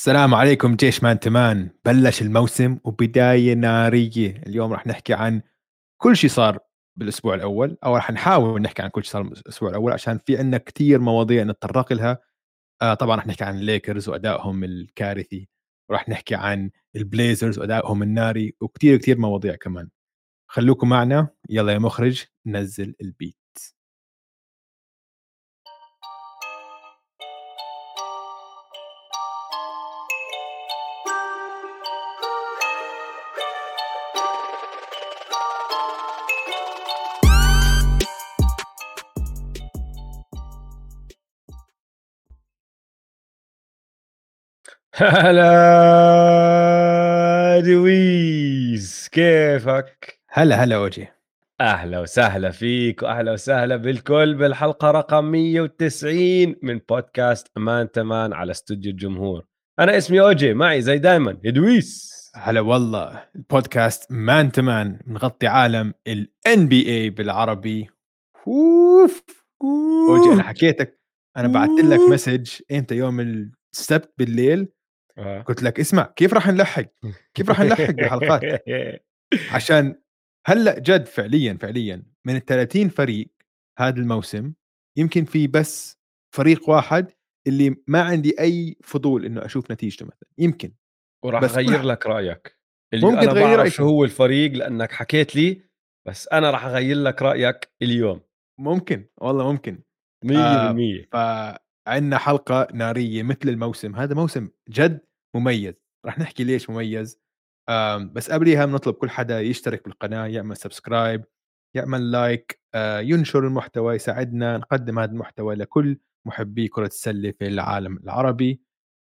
السلام عليكم جيش مان تو مان بلش الموسم وبداية نارية. اليوم راح نحكي عن كل شيء صار بالأسبوع الأول أو راح نحاول نحكي عن كل شيء صار بالأسبوع الأول عشان في عندنا كثير مواضيع نتطرق لها. آه طبعا راح نحكي عن الليكرز وأدائهم الكارثي وراح نحكي عن البليزرز وأدائهم الناري وكثير كثير مواضيع كمان. خلوكم معنا يلا يا مخرج نزل ال beat. هلا ادويس كيفك؟ هلا هلا وجه أهلا وسهلا فيك وأهلا وسهلا بالكل بالحلقة رقم 190 من بودكاست مان تو مان على استوديو الجمهور. أنا اسمي أوجي معي زي دايما ادويس هلا والله البودكاست مان تو مان بنغطي عالم ال NBA بالعربي. أوف أوجي أنا حكيتك أنا بعثت لك مسج أنت يوم السبت بالليل آه. قلت لك اسمع كيف راح نلحق؟ كيف راح نلحق بالحلقات عشان هلأ جد فعليا فعليا من ال 30 فريق هذا الموسم يمكن في بس فريق واحد اللي ما عندي أي فضول إنه أشوف نتيجته مثلا يمكن. وراح أغير لك رأيك. اللي ممكن أنا تغير بعرف. شو هو الفريق لأنك حكيت لي بس أنا راح أغير لك رأيك اليوم. 100% ممكن والله ممكن. آه. فعندنا حلقة نارية مثل الموسم. هذا موسم جد مميز. رح نحكي ليش مميز. بس قبليها بنطلب كل حدا يشترك بالقناة يعمل subscribe يعمل like ينشر المحتوى يساعدنا نقدم هذا المحتوى لكل محبي كرة السلة في العالم العربي.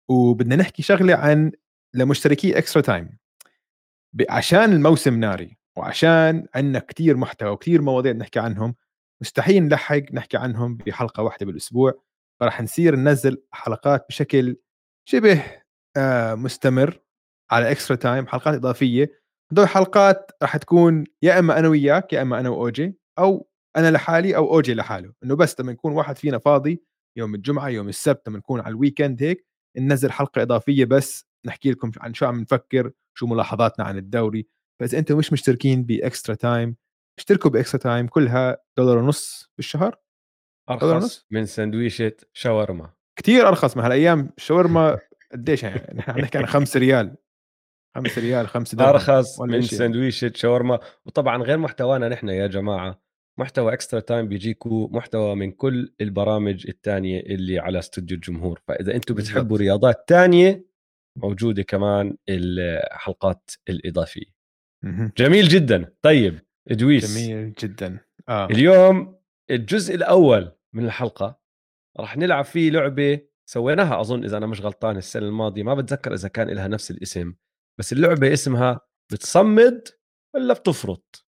وبدنا نحكي شغلة عن لمشتركي Extra Time عشان الموسم ناري وعشان عندنا كتير محتوى وكتير مواضيع نحكي عنهم مستحيل نلحق نحكي عنهم بحلقة واحدة بالأسبوع. فراح نصير ننزل حلقات بشكل شبه مستمر على Extra Time حلقات إضافية. هدول حلقات راح تكون يا إما أنا وياك يا إما أنا وأوجي أو أنا لحالي أو أوجي لحاله. إنه بس لما يكون واحد فينا فاضي يوم الجمعة يوم السبت لما نكون على ال weekend هيك ننزل حلقة إضافية بس نحكي لكم عن شو عم نفكر شو ملاحظاتنا عن الدوري. فاذا أنتم مش مشتركين ب Extra Time اشتركوا ب Extra Time كلها دولار ونص بالشهر؟ دولار ونص؟ ارخص من سندويشة شاورما. كتير أرخص من هالأيام الشاورما قديش يعني؟ نحن نحكي عن 5 ريال. 5 ريال 5 درهم ارخص من شيء. سندويشه شاورما. وطبعا غير محتوانا نحن يا جماعة. محتوى Extra Time بيجيكوا محتوى من كل البرامج الثانية اللي على استوديو الجمهور. فإذا أنتم. بتحبوا رياضات تانية موجودة كمان الحلقات الإضافية. جميل جدا. طيب إدويس. جميل جدا. آه. اليوم الجزء الأول من الحلقة راح نلعب فيه لعبة سويناها أظن إذا أنا مش غلطان السنة الماضية ما بتذكر إذا كان لها نفس الاسم بس اللعبة اسمها بتصمد ولا بتفرط؟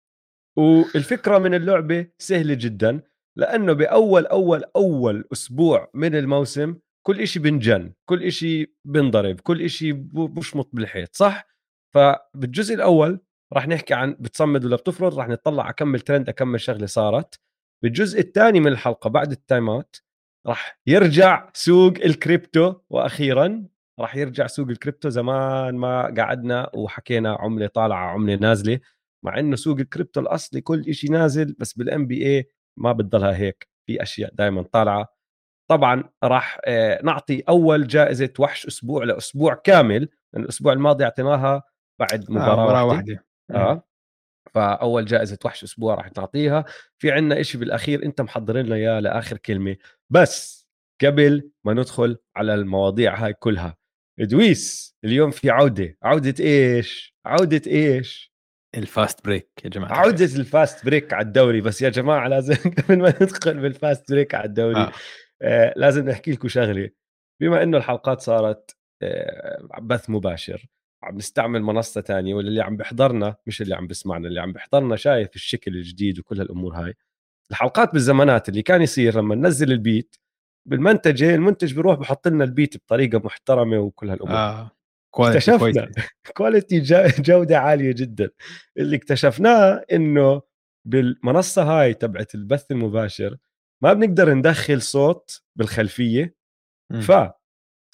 والفكرة من اللعبة سهلة جدا لأنه بأول أول أول أسبوع من الموسم كل إشي بنجن كل إشي بنضرب كل إشي بشبط بالحيط صح؟ فبالجزء الأول راح نحكي عن بتصمد ولا بتفرط راح نطلع أكمل ترند أكمل شغلة صارت. بالجزء الثاني من الحلقة بعد ال time out راح يرجع سوق الكريبتو وأخيرا راح يرجع سوق الكريبتو. زمان ما قعدنا وحكينا عملة طالعة عملة نازلة مع إنه سوق الكريبتو الأصلي كل شيء نازل بس بال NBA ما بتضلها هيك. في أشياء دائما طالعة. طبعا راح آه، نعطي أول جائزة وحش أسبوع لأسبوع كامل. الأسبوع الماضي أعطيناها بعد مباراه, آه مباراة واحدة. واحدة. آه. فأول جائزة وحش أسبوع راح نعطيها في عنا إشي بالأخير أنت محضرين لنا إياه لآخر كلمة. بس قبل ما ندخل على المواضيع هاي كلها ادويس اليوم في عودة. عودة إيش؟ عودة إيش؟ ال fast break يا جماعة عودة ال fast break على الدوري. بس يا جماعة لازم قبل ما ندخل بال fast break على الدوري آه. آه لازم نحكي لكم شغلة. بما إنه الحلقات صارت آه بث مباشر عم نستعمل منصة تانية ولا اللي عم بيحضرنا مش اللي عم بيسمعنا اللي عم بيحضرنا شايف الشكل الجديد وكل هالأمور هاي الحلقات بالزمانات اللي كان يصير لما ننزل ال beat بالمنتجة المنتج بيروح بحط لنا ال beat بطريقة محترمة وكل هالأمور آه quality اكتشفنا. quality جودة عالية جدا اللي اكتشفناه إنه بالمنصة هاي تبعت البث المباشر ما بنقدر ندخل صوت بالخلفية. ف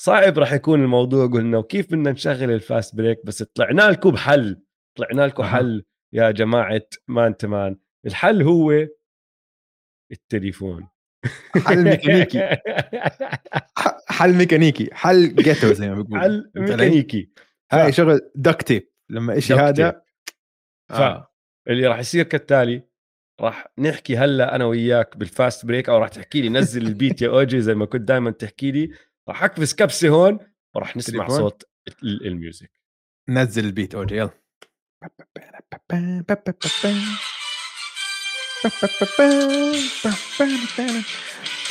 صعب راح يكون الموضوع قلنا وكيف بدنا نشغل ال fast break؟ بس طلعنا لكم بحل طلعنا لكم. حل يا جماعة man to man الحل هو التليفون. حل ميكانيكي. حل ميكانيكي حل ghetto زي ما بيقولوا. حل؟ ميكانيكي. هاي شغل duct tape لما شيء duct هذا ف- آه. اللي راح يصير كالتالي راح نحكي هلأ أنا وياك بال fast break أو راح تحكي لي نزل ال beat يا أوجي زي ما كنت دائما تحكي لي. راح اكبس كبسه هون وراح نسمع تليفون؟ صوت ال- ال music. نزل ال beat أوجي يلا.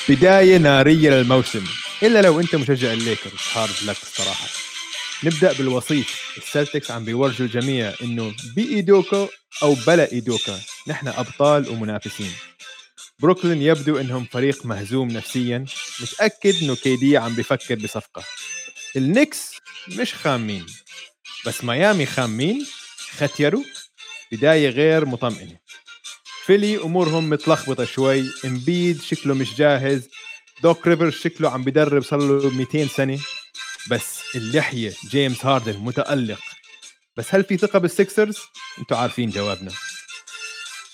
بداية نارية للموسم. إلا لو أنت مشجع الليكرز hard luck الصراحة. نبدأ بالوصيف السلتيكس عم بيورجوا الجميع إنه بأودوكا أو بلا أودوكا نحن أبطال ومنافسين. بروكلين يبدو إنهم فريق مهزوم نفسيا. متأكد إنه كيدي عم بيفكر بصفقة. النكس مش خامين. بس ميامي خامين ختيروا بداية غير مطمئنة. فيلي أمورهم متلخبطة شوي. إمبيد شكله مش جاهز. دوك ريفرز شكله عم بدرب صار له 200 سنة. بس اللحية جيمس هاردن متألق. بس هل في ثقة بالسيكسرز؟ أنتوا عارفين جوابنا.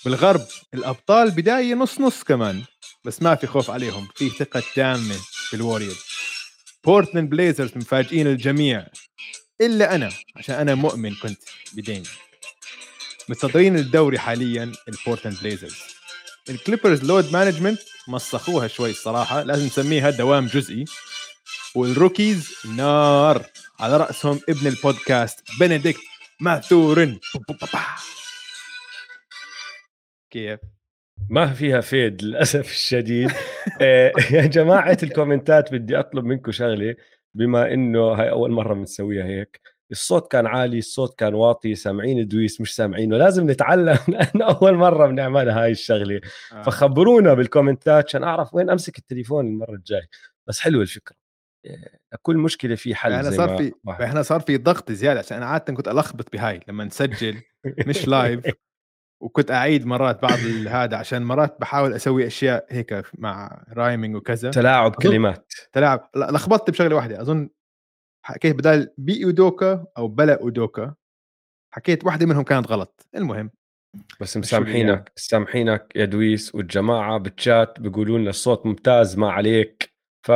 بالغرب الأبطال بداية نص نص كمان بس ما في خوف عليهم في ثقة تامة بالووريورز. بورتلاند بليزرز مفاجئين الجميع إلا أنا عشان أنا مؤمن كنت بدين. متصدرين الدوري حاليا البورتلاند بليزرز. الكليبرز load management مسخوها شوي الصراحة لازم نسميها دوام جزئي. وال rookies نار على رأسهم ابن البودكاست بنديكت ماثورن. كيف؟ ما فيها fade للأسف الشديد. آه، يا جماعة ال comment ات بدي أطلب منكم شغلة بما إنه هاي أول مرة بنسويها هيك. الصوت كان عالي الصوت كان واطي سامعين دويس مش سامعينه لازم نتعلم لأن أول مرة بنعملها هاي الشغلة. آه. فخبرونا بال comment ات عشان أعرف وين أمسك التليفون المرة الجاي. بس حلوة الفكرة. آه، كل مشكلة في حل إحنا صار في. إحنا صار في ضغط زيادة عشان أنا عاده كنت ألخبط بهاي. لما نسجل مش live وكنت أعيد مرات بعض هذا عشان مرات بحاول أسوي أشياء هيك مع rhyming وكذا. تلاعب كلمات. تلاعب. لا، لخبطت بشغلة واحدة. أظن حكيت بدال باودوكا أو بلا اودوكا حكيت واحدة منهم كانت غلط. المهم. بس. مسامحينك مسامحينك يا دويس والجماعة بالشات بيقولوا لنا الصوت ممتاز ما عليك. ف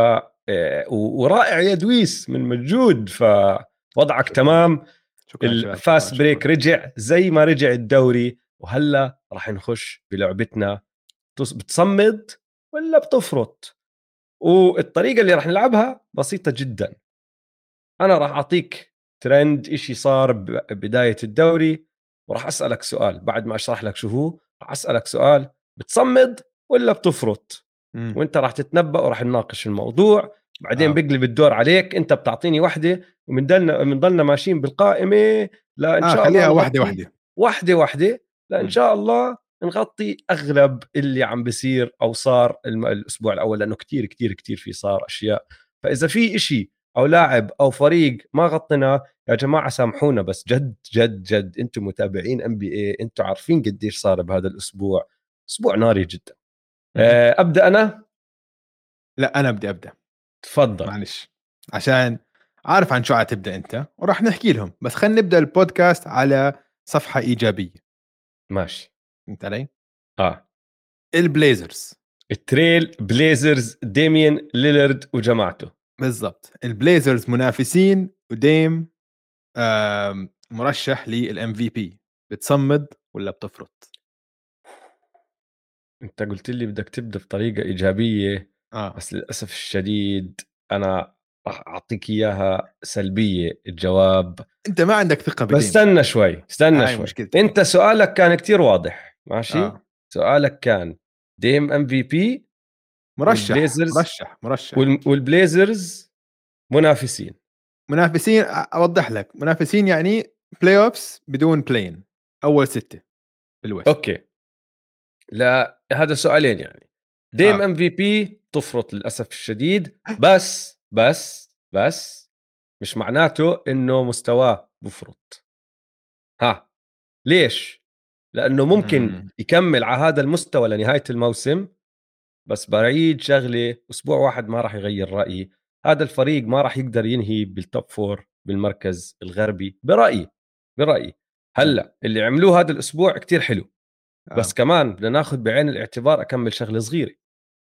آه، ورائع يا دويس من مجهود فوضعك تمام. شكرا. ال fast شكراً. break رجع زي ما رجع الدوري. وهلا راح نخش بلعبتنا تص- بتصمد ولا بتفرط. والطريقة اللي راح نلعبها بسيطة جدا. أنا راح أعطيك ترند إشي صار ببدايه الدوري وراح أسألك سؤال. بعد ما أشرح لك شو هو راح أسألك سؤال. بتصمد ولا بتفرط؟ مم. وأنت راح تتنبأ وراح نناقش الموضوع. بعدين آه. آه. بقلب الدور عليك. أنت بتعطيني وحدة ومنضلنا بنضلنا ماشيين بالقائمة. لا إن آه شاء خليها الله واحدة نغطي- واحدة. واحدة واحدة. لإن. شاء الله نغطي أغلب اللي عم بيصير أو صار الأسبوع الأول لأنه كتير كتير كتير في صار أشياء. فإذا في إشي أو لاعب أو فريق ما غطيناه يا جماعة سامحونا بس جد جد جد أنتم متابعين ام بي اي أنتم عارفين قديش صار بهذا الأسبوع. أسبوع ناري جدا. آه، أبدأ أنا؟ لا أنا بدي أبدأ. تفضل. معلش. عشان عارف عن شو عتبدا أنت وراح نحكي لهم. بس خلينا نبدأ البودكاست على صفحة إيجابية. ماشي. فهمت علي؟ آه. البليزرز. التريل بليزرز ديميان ليلرد وجماعته. بالضبط. البليزرز منافسين وديم مرشح لل MVP بتصمد ولا بتفرط؟ انت قلت لي بدك تبدأ بطريقة إيجابية آه. بس للأسف الشديد أنا راح أعطيك إياها سلبية الجواب. أنت ما عندك ثقة بس استنى شوي استنى شوي. مشكلتي. أنت سؤالك كان كتير واضح ماشي؟ آه. سؤالك كان Dame MVP مرشح مرشح مرشح. والبليزرز منافسين. منافسين أوضح لك. منافسين يعني playoffs بدون play-in أول ستة بال West okay. لا هذا سؤالين يعني. Dame آه. MVP تفرط للأسف الشديد بس بس بس مش معناته إنه مستواه بفرط ها ليش؟ لأنه ممكن مم. يكمل على هذا المستوى لنهاية الموسم بس بعيد شغلة أسبوع واحد ما راح يغير رأيي. هذا الفريق ما راح يقدر ينهي بالتوب فور بالمركز الغربي برأيي برأيي. هلأ اللي عملوه هذا الأسبوع كتير حلو بس آه. كمان بدنا ناخذ بعين الاعتبار أكمل شغلة صغيرة.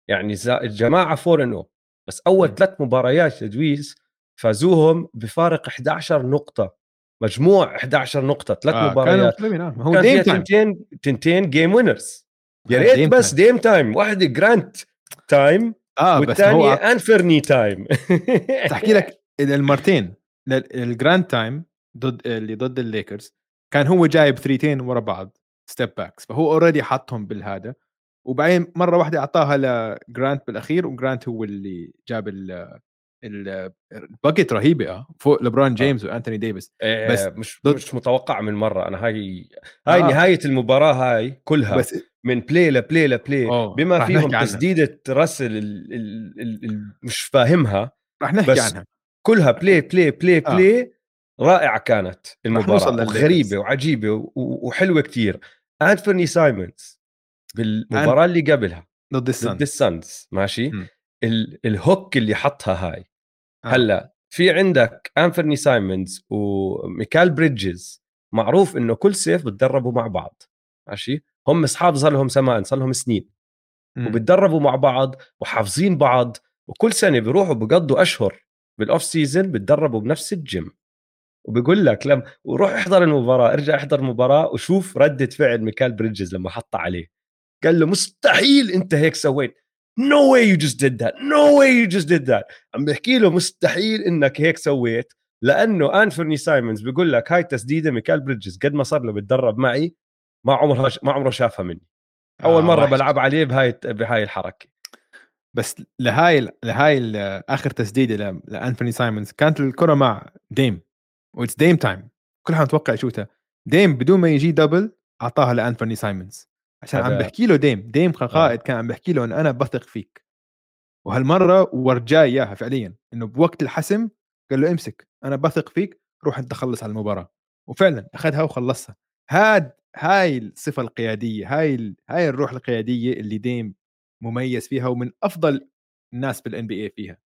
يعني الجماعة 4 ان بس أول ثلاث مباريات تدويس فازوهم بفارق 11 نقطة مجموع 11 نقطة ثلاث آه مباريات. كانوا آه. هو Dame تنتين تنتين game winners يا ريت بس Dame time واحدة جرانت time آه والثانيه هو... انفرني time تحكي لك المرتين ال Grant time ضد اللي ضد الليكرز كان هو جايب ثريتين ورا بعض step backs فهو already حطهم بالهذا. وبعدين مرة واحدة أعطاها لجرانت بالأخير وجرانت هو اللي جاب ال bucket رهيبة آه فوق لبران آه. جيمس آه. وأنتوني ديفيس إيه بس مش ضد... مش متوقع من مرة أنا هاي هاي آه. نهاية المباراة هاي كلها بس من play ل play ل play أوه. بما فيهم تسديدة راسل ال... ال... ال... ال... مش فاهمها رح نحكي بس عنها كلها play play play play آه. رائعة كانت المباراة غريبه وعجيبة و... وحلوة كتير انتوني سايمونز بالمباراه اللي قبلها ضد السانز ضد السانز ماشي؟ م. ال hook اللي حطها هاي. آه. هلأ في عندك أنفرني سايمونز وميكال بريدجز معروف إنه كل صيف بتدربوا مع بعض ماشي؟ هم أصحاب صار لهم زمان صار لهم سنين. م. وبتدربوا مع بعض وحافظين بعض وكل سنة بيروحوا بقضوا أشهر بال off season بتدربوا بنفس الجيم. وبيقول لك لم وروح احضر المباراة ارجع احضر المباراه وشوف ردة فعل ميكال بريدجز لما حط عليه. قال له مستحيل أنت هيك سويت. no way you just did that no way you just did that عم بحكي له مستحيل إنك هيك سويت لأنه انفرني سايمونز بيقول لك هاي تسديدة ميكال بريدجز قد ما صار له بتدرب معي ما عمرها ما عمره شافها مني. أول آه مره بلعب عليه بهاي بهاي الحركة. بس لهاي لهاي آخر تسديدة لانفرني سايمونز كانت الكرة مع Dame و it's Dame time. كل حدا متوقع يشوتها. Dame بدون ما يجي double أعطاها لانفرني سايمونز. عشان عم بحكي له Dame Dame كقائد آه. كان عم بحكي له انه أنا بثق فيك. وهالمرة ورجاه إياها فعليا إنه بوقت الحسم قال له امسك أنا بثق فيك روح أنت خلص على المباراه وفعلا أخذها وخلصها. هاد هاي الصفة القيادية هاي ال... هاي الروح القيادية اللي Dame مميز فيها ومن أفضل الناس بال NBA فيها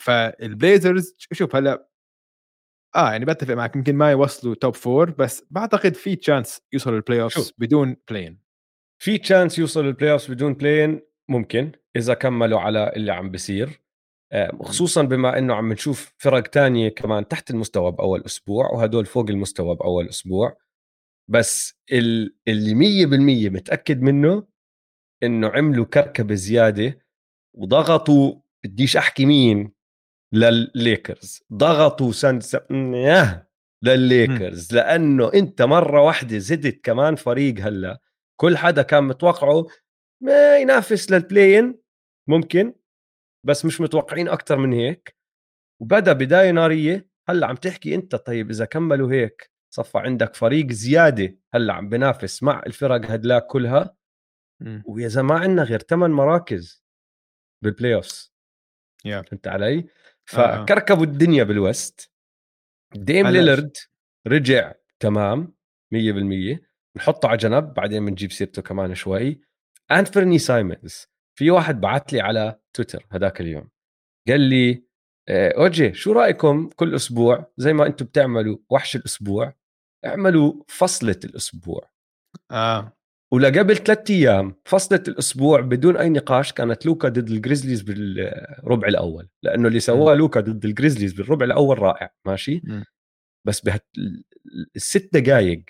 فالبليزرز شوف هلأ آه يعني بتفق معك يمكن ما يوصلوا top four بس بعتقد في chance يوصلوا ال playoff بدون play-in في chance يوصلوا ال playoff بدون play-in ممكن إذا كملوا على اللي عم بيصير. آه، خصوصا بما إنه عم نشوف فرق تانية كمان تحت المستوى بأول أسبوع وهدول فوق المستوى بأول أسبوع. بس اللي مية بالمية متأكد منه إنه عملوا كركبة زيادة وضغطوا بديش أحكي مين للليكرز. ضغطوا سانس للليكرز. لأنه أنت مرة واحدة زدت كمان فريق هلأ. كل حدا كان متوقعه ما ينافس لل play-in ممكن بس مش متوقعين أكثر من هيك. وبدأ بداية نارية. هلأ عم تحكي أنت طيب إذا كملوا هيك صفى عندك فريق زيادة هلأ عم بنافس مع الفرق هدلاك كلها. ويا زلمه ما عندنا غير ثمان مراكز بال playoffs yeah. فهمت علي؟ آه،. فكركبوا الدنيا بال West. Dame Lillard رجع تمام 100% نحطه على جنب بعدين بنجيب سيرته كمان شوي. انفرني سايمونز في واحد بعث لي على تويتر هذاك اليوم. قال لي آه، أوجي شو رأيكم كل أسبوع؟ زي ما أنتم بتعملوا وحش الأسبوع اعملوا فصلة الأسبوع. آه. ولقبل ثلاثة أيام فصلت الأسبوع بدون أي نقاش كانت لوكا ضد الجريزليز بالربع الأول لأنه اللي سواه لوكا ضد الجريزليز بالربع الأول رائع ماشي؟ م. بس بهت الست دقائق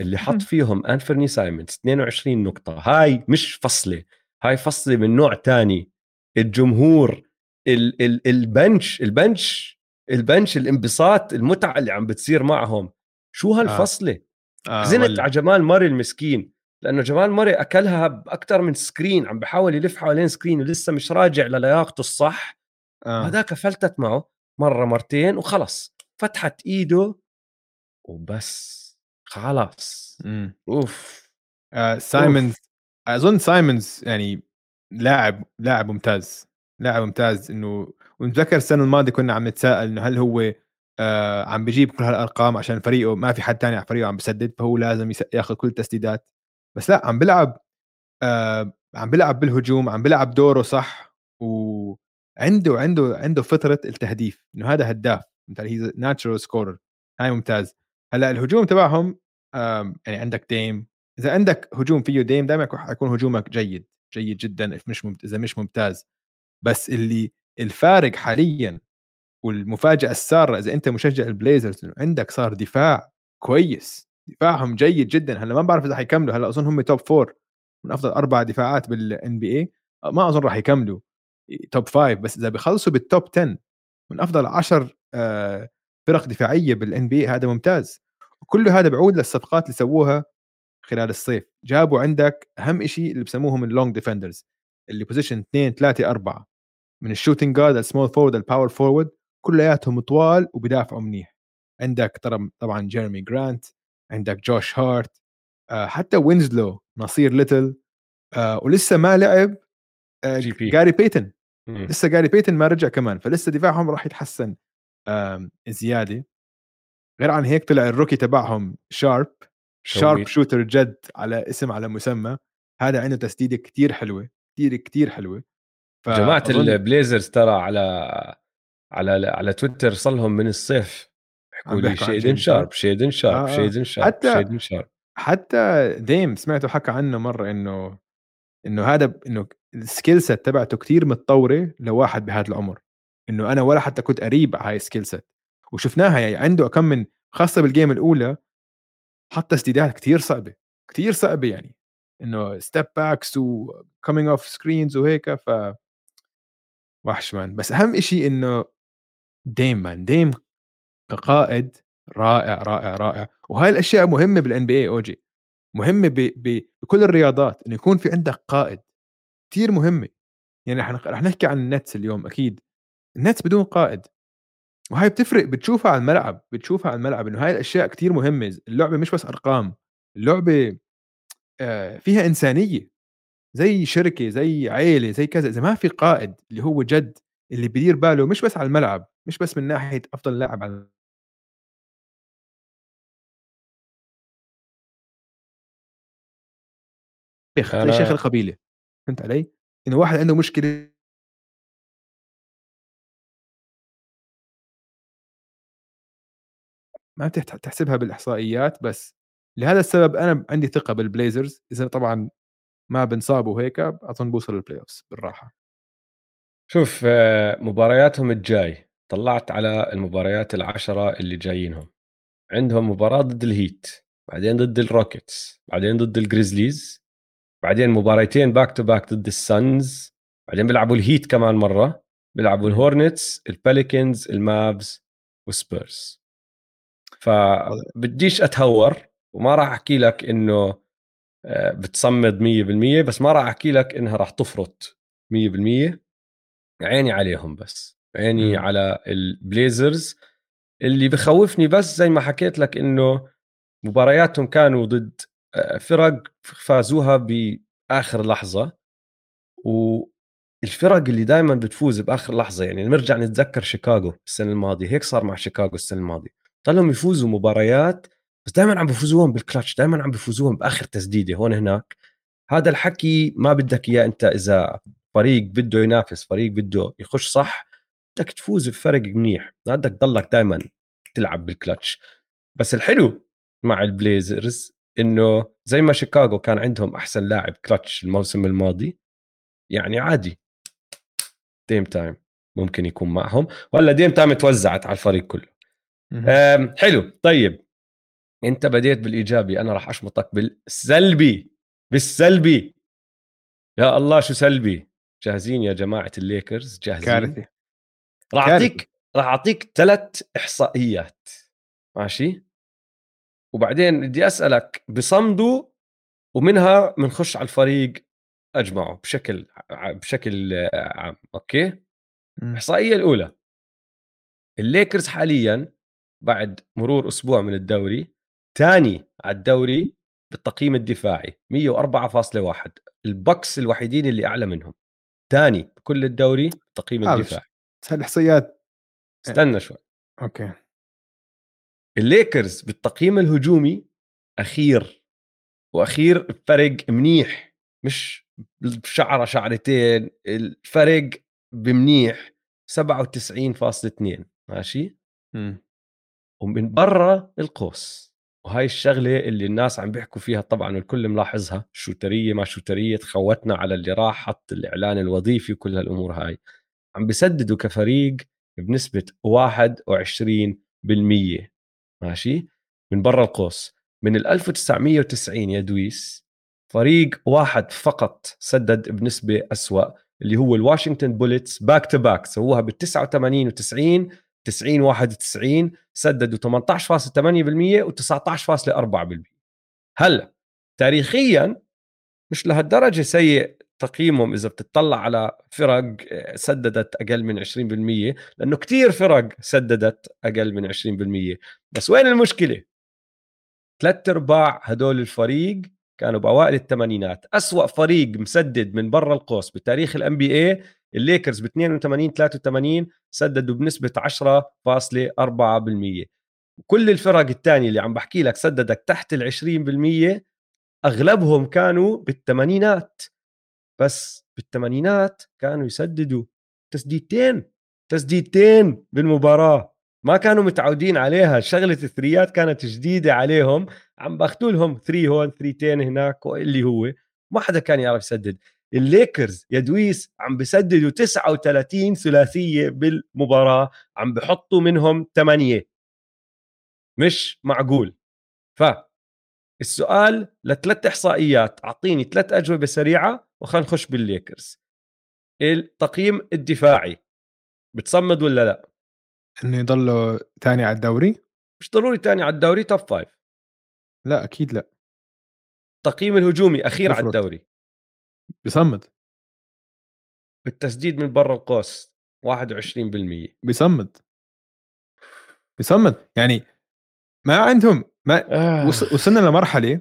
اللي حط فيهم أنفرني سايمونز 22 نقطة هاي مش فصلة هاي فصلة من نوع تاني الجمهور ال ال ال bench ال bench ال bench الانبساط المتعة اللي عم بتصير معهم شو هالفصلة؟ آه. آه زنت على جمال ماري المسكين. لأنه جمال مري أكلها باكثر من screen عم بحاول يلف حوالين screen ولسه مش راجع للياقته الصح. آه. هذاك فلتت معه مرة مرتين وخلص. فتحت إيده وبس. خلاص. مم. أوف. آه سايمونز. أظن سايمونز يعني لاعب لاعب ممتاز. لاعب ممتاز إنه ونتذكر السنة الماضية كنا عم نتساءل إنه هل هو آه عم بجيب كل هالأرقام عشان فريقه ما في حد تاني على فريقه عم بسدد فهو لازم ياخذ كل التسديدات. بس لأ عم بلعب آه عم بلعب بالهجوم عم بلعب دوره صح و عنده عنده فطرة التهديف إنه هذا هداف مثلا هي natural scorer هاي ممتاز. هلأ الهجوم تبعهم يعني عندك Dame إذا عندك هجوم فيه Dame دائما حيكون هجومك جيد جيد جدا مش ممتاز إذا مش ممتاز. بس اللي الفارق حاليا والمفاجأة السارة إذا أنت مشجع البليزرز عندك صار دفاع كويس. دفاعهم جيد جدا. هلأ ما بعرف إذا حيكملوا. هلأ أظن هم top four من أفضل أربع دفاعات بال NBA ما أظن راح يكملوا. top five بس إذا بيخلصوا بال top 10 من أفضل 10 آه، فرق دفاعية بال NB هذا ممتاز. وكل هذا بعود للصفقات اللي سووها خلال الصيف. جابوا عندك أهم شيء اللي بسموهم ال long defenders اللي position 2 3 4 من ال shooting guard ال small forward ال power forward كلياتهم طوال وبيدافعوا منيح. عندك طبعا جيرمي جرانت عندك جوش هارت آه، حتى وينزلو نصير ليتل آه، ولسه ما لعب جي بي. جاري بيتن. لسه جاري بيتن ما رجع كمان فلسه دفاعهم راح يتحسن زيادة. غير عن هيك طلع ال rookie تبعهم شارب sharpshooter جد على اسم على مسمى. هذا عنده تسديدة كتير حلوة كتير كتير حلوة. جماعة البليزرز ترى على على على تويتر صار لهم من الصيف. يحكوا لي شيدن شارب شيدن شارب شيدن شارب حتى شيدن شارب. حتى ديم سمعته حكى عنه مرة إنه إنه هذا إنه ال skill set تبعته كثير متطورة لواحد بهذا العمر. إنه أنا ولا حتى كنت قريب على هاي ال skill set وشفناها يعني عنده كم من خاصة بال game الأولى حط تسديدات كثير صعبة كثير صعبة يعني. إنه step backs و coming off screens وهيك ف وحش man بس أهم شيء إنه ديم man ديم كقائد رائع رائع رائع. وهاي الأشياء مهمة بال NBA أوجي. مهمة ب... ب... بكل الرياضات انه يكون في عندك قائد. كثير مهمة. يعني رح نحكي عن النتس اليوم أكيد. النتس بدون قائد. وهاي بتفرق بتشوفها على الملعب بتشوفها على الملعب إنه هاي الأشياء كتير مهمة. اللعبة مش بس أرقام. اللعبة آه، فيها إنسانية. زي شركة زي عيلة زي كذا. إذا ما في قائد اللي هو جد اللي بيدير باله مش بس على الملعب مش بس من ناحية أفضل لاعب على شيخ زي شيخ القبيلة فهمت علي؟ إنه واحد عنده مشكلة ما تحسبها بالإحصائيات بس لهذا السبب أنا عندي ثقة بالبليزرز إذا طبعا ما بنصابوا هيك أظن بوصل ال playoff بالراحة شوف آه، مبارياتهم الجاي طلعت على المباريات العشرة اللي جايينهم عندهم مباراة ضد الهيت بعدين ضد الروكيتس بعدين ضد الجريزليز بعدين مباريتين back to back ضد السانز بعدين بيلعبوا الهيت كمان مرة بيلعبوا الهورنتس الباليكنز المافز والسبيرز. فبديش أتهور وما راح أحكي لك إنه آه، بتصمد 100% بس ما راح أحكي لك إنها راح تفرط 100% عيني عليهم بس. عيني م. على البليزرز. اللي بخوفني بس زي ما حكيت لك إنه مبارياتهم كانوا ضد فرق فازوها بآخر لحظة والفرق اللي دائما بتفوز بآخر لحظة يعني نرجع نتذكر شيكاغو السنة الماضية هيك صار مع شيكاغو السنة الماضية. ضلهم يفوزوا مباريات بس دائما عم بفوزوهم بالكلتش دائما عم بفوزوهم بآخر تسديدة هون هناك. هذا الحكي ما بدك إياه أنت إذا فريق بده ينافس فريق بده يخش صح بدك تفوز بفرق منيح. ما بدك تضلك دائما تلعب بالكلتش بس الحلو مع البليزرز إنه زي ما شيكاغو كان عندهم أحسن لاعب كلتش الموسم الماضي يعني عادي. Dame time ممكن يكون معهم ولا Dame time توزعت على الفريق كله. حلو. طيب أنت بديت بالإيجابي أنا راح اشمطك بالسلبي بالسلبي. يا الله شو سلبي؟ جاهزين يا جماعة الليكرز؟ جاهزين؟ كارثه راح اعطيك راح أعطيك ثلاث إحصائيات. ماشي؟ وبعدين بدي أسألك بصمدوا ومنها بنخش على الفريق أجمعه بشكل بشكل عام okay؟ الاحصائيه الأولى الليكرز حاليا بعد مرور أسبوع من الدوري ثاني على الدوري بالتقييم الدفاعي 104.1 البكس الوحيدين اللي أعلى منهم. ثاني بكل الدوري التقييم الدفاعي. بس هالاحصائيات استنى شوي. okay. الليكرز بالتقييم الهجومي أخير وأخير بفرق منيح مش بشعره شعرتين الفرق بمنيح 97.2 ماشي؟ إمم. ومن برا القوس وهاي الشغلة اللي الناس عم بيحكوا فيها طبعا الكل ملاحظها شوترية ما شوترية تخوتنا على اللي راح حط الإعلان الوظيفي وكل هالأمور هاي. عم بسددوا كفريق بنسبة 21% ماشي؟ من برا القوس. من ال 1990 يا دويس فريق واحد فقط سدد بنسبة أسوأ اللي هو الواشنطن بوليتس back to back سووها بال 89 و90 90 91 سددوا 18.8% و19.4% هلا تاريخيا مش لهالدرجة سيء تقييمهم إذا بتطلع على فرق آه، سددت أقل من 20% لأنه كتير فرق سددت أقل من 20% بس وين المشكلة؟ ثلاث أرباع هدول الفريق كانوا بأوائل الثمانينات. أسوأ فريق مسدد من برا القوس بتاريخ الان بي اي الليكرز ب 82 83 سددوا بنسبة 10.4% كل الفرق الثانية اللي عم بحكي لك سددك تحت ال 20% أغلبهم كانوا بالثمانينات. بس بالثمانينات كانوا يسددوا تسديدتين تسديدتين بالمباراة. ما كانوا متعودين عليها. شغلة الثريات كانت جديدة عليهم. عم باخذوا لهم 3 هون 3 هناك واللي هو ما حدا كان يعرف يسدد. الليكرز يا دويس عم بسددوا 39 ثلاثية بالمباراة. عم بحطوا منهم 8 مش معقول. ف السؤال لثلاث إحصائيات أعطيني ثلاث أجوبة سريعة وخلينا نخش بالليكرز. التقييم الدفاعي بتصمد ولا لا؟ إنه يضلوا ثاني على الدوري؟ مش ضروري ثاني على الدوري top five لا أكيد لا. التقييم الهجومي أخير على الدوري. بصمد بالتسديد من برا القوس 21% بصمد بصمد يعني ما عندهم. ما آه. وصلنا لمرحلة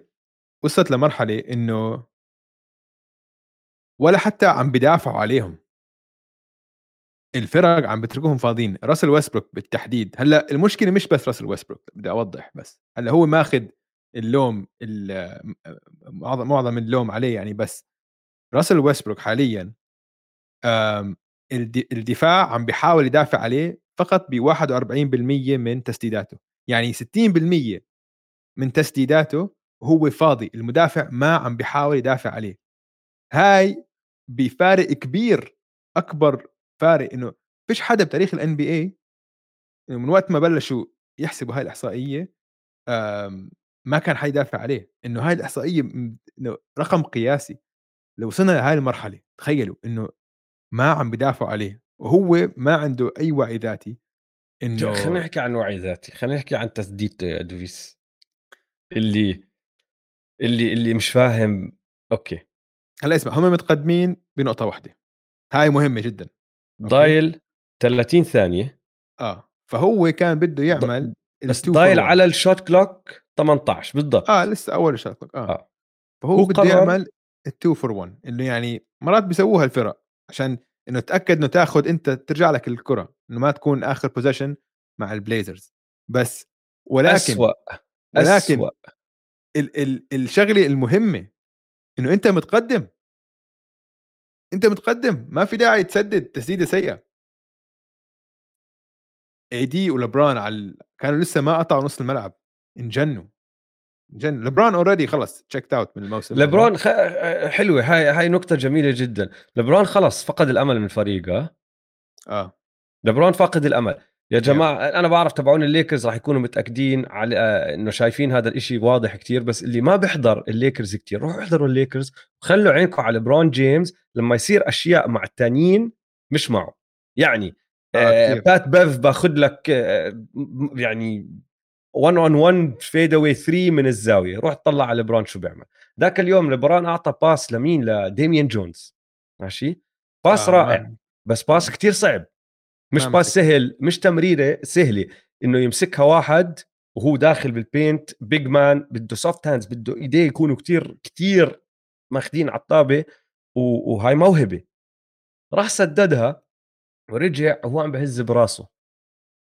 وصلت لمرحلة إنه ولا حتى عم بدافعوا عليهم. الفرق عم بتركوهم فاضيين. راسل ويسبروك بالتحديد. هلأ المشكلة مش بس راسل ويسبروك بدي أوضح بس. هلأ هو ماخذ اللوم معظم اللوم عليه يعني بس. راسل ويسبروك حاليا الدفاع عم بيحاول يدافع عليه فقط ب 41% من تسديداته. يعني 60% من تسديداته هو فاضي المدافع ما عم بيحاول يدافع عليه. هاي بفارق كبير أكبر فارق إنه فيش حدا بتاريخ الان بي اي من وقت ما بلشوا يحسبوا هاي الإحصائية ما كان حيدافع عليه. إنه هاي الإحصائية رقم قياسي. لو وصلنا لهي المرحلة تخيلوا إنه ما عم بدافعوا عليه وهو ما عنده أي وعي ذاتي. إنه خلينا نحكي عن وعي ذاتي خلينا نحكي عن تسديد ادويس اللي اللي اللي مش فاهم أوكي. هلأ اسمع هم متقدمين بنقطة واحدة. هاي مهمة جدا ضايل 30 ثانية. آه فهو كان بده يعمل بس ضايل على ال shot clock 18 بالضبط. آه لسه أول shot clock آه, آه. فهو بده يعمل ال two for 1 إنه يعني مرات بيسووها الفرق عشان إنه تأكد إنه تأخذ أنت ترجع لك الكرة إنه ما تكون آخر possession مع البليزرز بس ولكن أسوأ. ولكن أسوأ. ال ال الشغلة المهمة إنه أنت متقدم أنت متقدم ما في داعي تسدد تسديدة سيئة اي دي ولبران على كانوا لسه ما قطعوا نص الملعب انجنوا جن لبران already خلص checked out من الموسم. لبران خ... حلوة هاي هاي نقطه جميلة جدا. لبران خلص فقد الأمل من فريقه. آه. لبران فاقد الأمل. يا جماعة yeah. أنا بعرف تبعون الليكرز راح يكونوا متأكدين على إنه شايفين هذا الإشي واضح كتير بس اللي ما بيحضر الليكرز كتير روحوا احضروا الليكرز وخلوا عينكم على لبرون جيمس لما يصير أشياء مع التانيين مش معه. يعني آه, آه بات بيف باخذ لك آه يعني 1 on 1 fade away 3 من الزاوية. روح طلع على لبران شو بيعمل. ذاك اليوم لبران أعطى pass لمين؟ لديميان جونز. ماشي؟ pass آه رائع. بس pass كتير صعب. مش pass سهل مش تمريرة سهلة. إنه يمسكها واحد وهو داخل بال paint big man بده soft hands بده إيديه يكونوا كتير كتير ماخذين على الطابة وهاي موهبة. راح سددها ورجع وهو عم بهز براسه.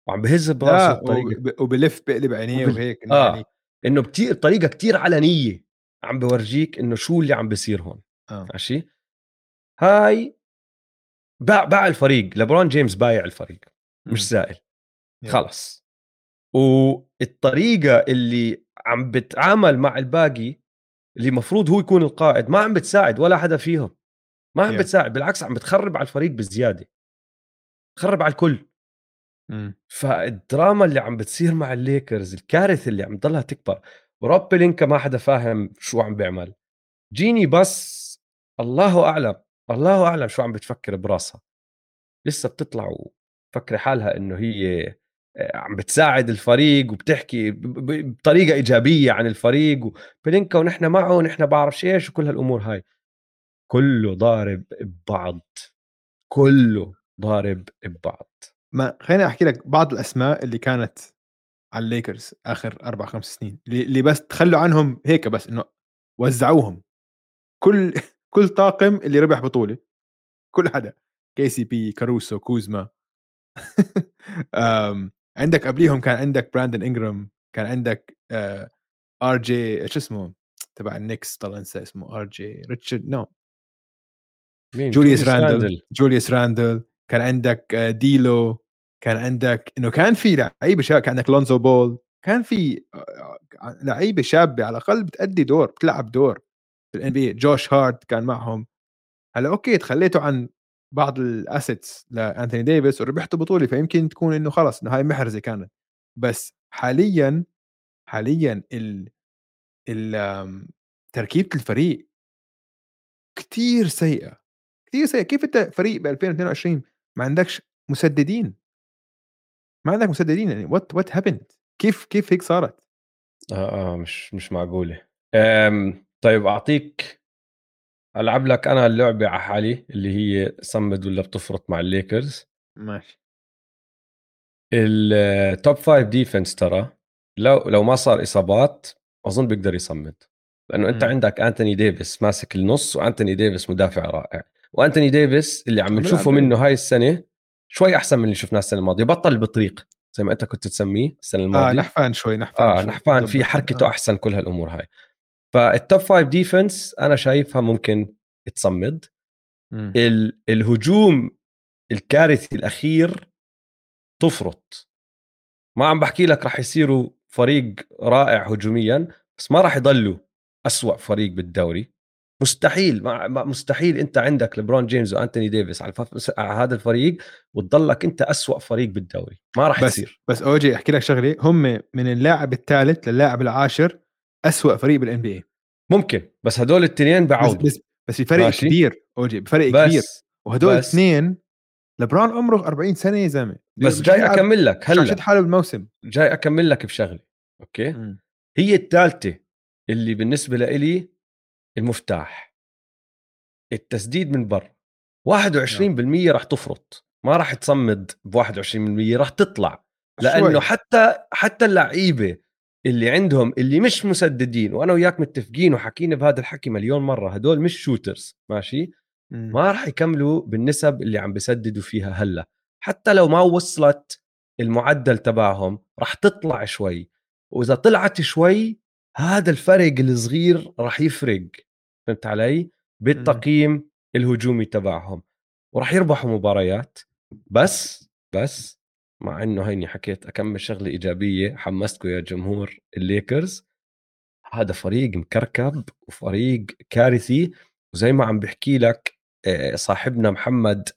وعم بهز براسه بطريقه وبلف بقلب عينيه وبل... وهيك آه. يعني إنه بتي... طريقة كتير علنية عم بورجيك إنه شو اللي عم بيصير هون آه. ماشي هاي باع باع الفريق لبرون جيمس بايع الفريق مش يلا. خلص والطريقة اللي عم بتعامل مع الباقي اللي المفروض هو يكون القائد ما عم بتساعد ولا حدا فيهم ما عم Yeah. بتساعد بالعكس عم بتخرب على الفريق بزيادة تخرب على الكل فالدراما اللي عم بتصير مع الليكرز الكارثة اللي عم تضلها تكبر. وروب بلينكا ما حدا فاهم شو عم بيعمل. جيني بس الله أعلم الله أعلم شو عم بتفكر براسها. لسه بتطلع وفكر حالها إنه هي آه، عم بتساعد الفريق وبتحكي بطريقة إيجابية عن الفريق وبلينكا ونحن معه ونحن بعرفش إيش وكل هالأمور هاي. كله ضارب ببعض. كله ضارب ببعض. ما خليني أحكي لك بعض الأسماء اللي كانت على الليكرز آخر أربع خمس سنين اللي بس تخلوا عنهم هيك بس إنه وزعوهم. كل كل طاقم اللي ربح بطولة كل حدا كي سي بي كاروسو كوزما عندك قبليهم كان عندك براندن انجرام كان عندك ار جي شو اسمه؟ تبع النكس طلع انسى اسمه ار جي ريتشارد no جوليوس راندل جوليوس راندل كان عندك آه، ديلو كان عندك إنه كان في لعيبة شابة كان عندك لونزو بول كان في آه، آه، لعيبة شابة على الأقل بتأدي دور بتلعب دور في الان بي جوش هارت كان معهم. هلأ okay تخليتوا عن بعض ال assets لانثوني ديفيس وربحتوا بطولة فيمكن تكون إنه خلص إنه هاي محرزة كانت. بس حاليا حاليا ال ال تركيبة الفريق كتير سيئة. كثير سيء كيف أنت فريق ب 2022 ما عندكش مسددين. ما عندك مسددين يعني what what happened كيف كيف هيك صارت؟ آه آه مش مش معقولة. أم طيب أعطيك ألعب لك أنا اللعبة على حالي اللي هي صمد ولا بتفرط مع الليكرز. ماشي. ال top five defense ترى لو لو ما صار إصابات أظن بيقدر يصمد. لأنه أنت. عندك انتوني ديفيس ماسك النص وانتوني ديفيس مدافع رائع. وأنتوني ديفيس اللي عم نشوفه منه هاي السنة شوي أحسن من اللي شفناه السنة الماضية بطل البطريق زي ما أنت كنت تسميه السنة آه الماضية نحفان شوي نحفان آه شوي. نحفان في. حركته آه. أحسن كل هالأمور هاي فال top five defense أنا شايفها ممكن تصمد. ال- الهجوم الكارثي الأخير تفرط ما عم بحكي لك راح يصيروا فريق رائع هجوميا بس ما راح يضلوا أسوأ فريق بالدوري مستحيل مستحيل انت عندك لبرون جيمس وأنتوني ديفيس على, الف... على هذا الفريق وتضلك انت أسوأ فريق بالدوري. ما راح بس تصير بس اوجي أحكي لك شغلة هم من اللاعب الثالث للاعب العاشر أسوأ فريق بالان بي ممكن بس هدول الاثنين بس بعودوا. بس بس بفرق ماشي. كبير اوجي بفرق كبير بس وهدول بس- الاثنين لبران عمره 40 سنة يا زلمة. بس جاي أكمل لك هلأ. حاله بالموسم؟ جاي أكمل لك بشغلة okay؟ مم. هي الثالثه اللي بالنسبة لإلي المفتاح. التسديد من برا 21% راح تفرط. ما راح تصمد ب 21% راح تطلع. لأنه شوي. حتى حتى اللعيبة اللي عندهم اللي مش مسددين وأنا وياك متفقين وحكينا بهذا الحكي مليون مرة هدول مش shooters ماشي. ما راح يكملوا بالنسب اللي عم بسددوا فيها هلأ. حتى لو ما وصلت المعدل تبعهم راح تطلع شوي. وإذا طلعت شوي هذا الفرق الصغير راح يفرق. فهمت علي؟ بالتقييم الهجومي تبعهم. وراح يربحوا مباريات. بس بس مع إنه هيني حكيت أكمل شغلة إيجابية حمستكم يا جمهور الليكرز. هذا فريق مكركب وفريق كارثي. وزي ما عم بحكي لك آه، صاحبنا محمد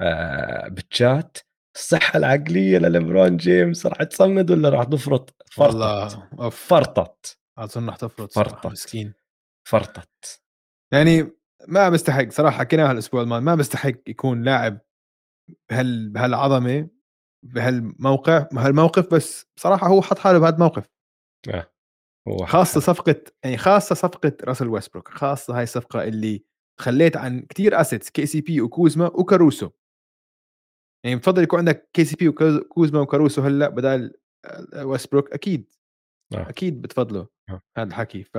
آه، بالشات الصحة العقلية للبرون جيمس. راح تصمد ولا راح تفرط؟ فرطت. والله فرطت. أظن رح تفرط فرطت. مسكين. فرطت. يعني ما بيستحق صراحة حكيناها الأسبوع الماضي ما بيستحق يكون لاعب بهال بهالعظمة بهالموقع بهالموقف بس بصراحه هو حط حاله بهذا الموقف آه. هو خاصة صفقة يعني خاصة صفقة راسل ويستبروك خاصة هاي الصفقة اللي تخليت عن كتير assets كي سي بي وكوزما وكاروسو يعني بفضل يكون عندك كي سي بي وكوزما وكاروسو هلأ بدل آه، ويستبروك أكيد آه. أكيد بتفضله آه. هذا الحكي ف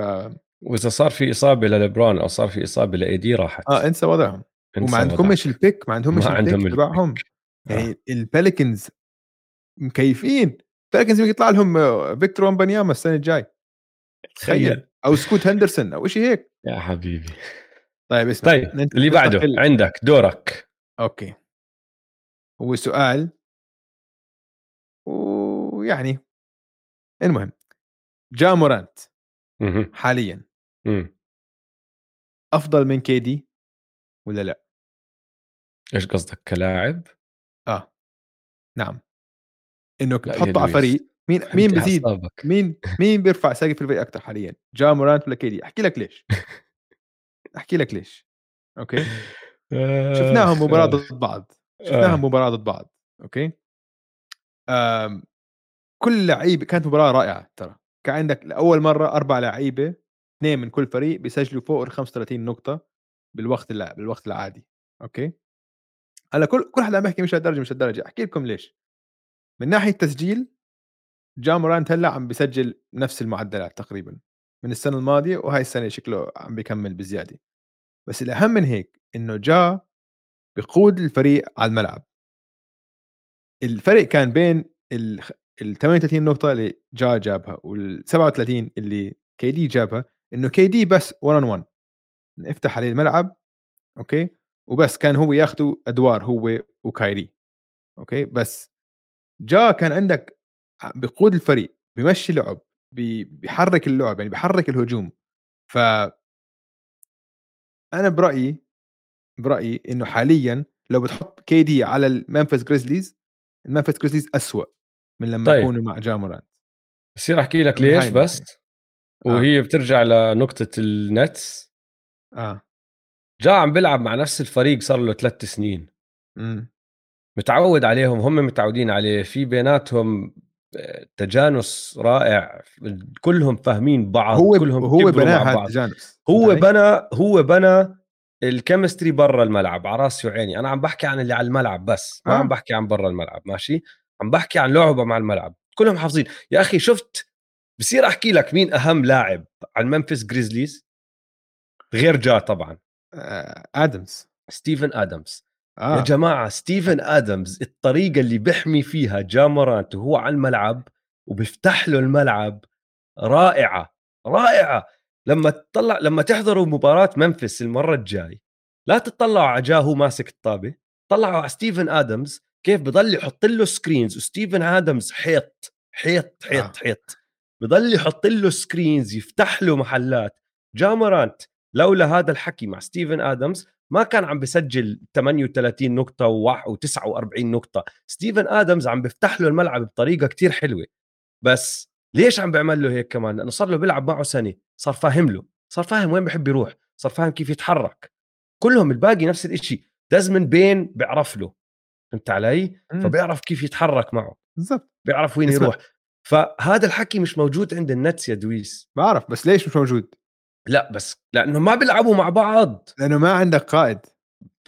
وإذا صار في إصابة للبرون أو صار في إصابة لإي دي راحت. انسى وضعهم. وما عندهمش. ال pick ما عندهمش ما عندهم ال pick تبعهم. ال pick. يعني البليكنز مكيفين. البليكنز يطلع لهم آه، فيكتور ويمبانياما السنة الجاي. تخيل. أو سكوت هندرسون أو شيء هيك. يا حبيبي. طيب اسمع طيب اللي بعده. ننتقل- عندك دورك. okay. هو سؤال. ويعني المهم. جا مورانت حاليا. إمم. أفضل من كيدي ولا لأ؟ إيش قصدك كلاعب؟ آه نعم إنك لأ يا تحطه على لويس، فريق مين فهمت مين بزيد أعصابك. مين مين بيرفع سقف الفريق أكثر حاليا؟ جا مورانت ولا كيدي؟ أحكي لك ليش أحكي لك ليش okay شفناهم آخ، مباراة آخ. ضد بعض شفناهم آه. مباراة ضد بعض okay آم كل لعيبه كانت مباراة رائعة ترى كان عندك لأول مرة أربع لعيبة اثنين من كل فريق بيسجلوا فوق ال 35 نقطة بالوقت الع... بالوقت العادي okay؟ هلأ كل كل حدا عم يحكي مش هالدرجة مش هالدرجة أحكي لكم ليش. من ناحية تسجيل جا مورانت هلأ عم بيسجل نفس المعدلات تقريبا من السنة الماضية وهاي السنة شكله عم بيكمل بزيادة. بس الأهم من هيك إنه جا بقود الفريق على الملعب. الفرق كان بين ال ال 38 نقطة اللي جا جابها وال 37 اللي KD جابها إنه KD بس 1 on 1 افتح عليه الملعب okay؟ وبس كان هو ياخذوا أدوار هو وكايري okay؟ بس جا كان عندك بقود الفريق بمشي لعب بي- بيحرك اللعب يعني بيحرك الهجوم. ف أنا برأيي برأيي إنه حاليا لو بتحط KD على الممفيس جريزليز الممفيس جريزليز اسوء من لما طيب. يكونوا مع جا مورانت بصير أحكي لك ليش. بس؟ وهي بترجع لنقطة النتس. آه. جا عم بيلعب مع نفس الفريق صار له ثلاث سنين. امم متعود عليهم هم متعودين عليه. في بيناتهم آه، تجانس رائع. كلهم فاهمين بعض هو كلهم هو بنى مع هذا بعض. التجانس. هو؟ بنى هو بنى ال chemistry برا الملعب على راسي وعيني. أنا عم بحكي عن اللي على الملعب بس ما آه. عم بحكي عن برا الملعب ماشي؟ عم بحكي عن لعبه مع الملعب. كلهم حافظين. يا أخي شفت بصير أحكي لك مين أهم لاعب على الممفيس جريزليز؟ غير جا طبعا. آه آدمز. ستيفن آدمز. آه. يا جماعة ستيفن آدمز الطريقة اللي بيحمي فيها جا مورانت وهو على الملعب وبيفتح له الملعب رائعة رائعة. لما تطلع لما تحضروا مباراة ممفيس المرة الجاي لا تطلعوا على جا هو ماسك الطابة طلعوا على ستيفن آدمز كيف بضل يحط له screens وستيفن آدمز حيط حيط حيط آه. حيط. بضل يحط له screens يفتح له محلات. جا مورانت لولا هذا الحكي مع ستيفن آدمز ما كان عم بسجل 38 نقطة و49 نقطة. ستيفن آدمز عم بيفتح له الملعب بطريقة كتير حلوة. بس ليش عم بيعمل له هيك كمان؟ لأنه صار له بيلعب معه سنة. صار فاهم له. صار فاهم وين بحب يروح. صار فاهم كيف يتحرك. كلهم الباقي نفس الإشي. دازمن بين بيعرف له. فهمت علي؟ مم. فبيعرف كيف يتحرك معه. بالضبط. بيعرف وين. يروح. فهذا الحكي مش موجود عند النتس يا دويس. بعرف بس ليش مش موجود؟ لا بس لأنه ما بيلعبوا مع بعض. لأنه ما عندك قائد.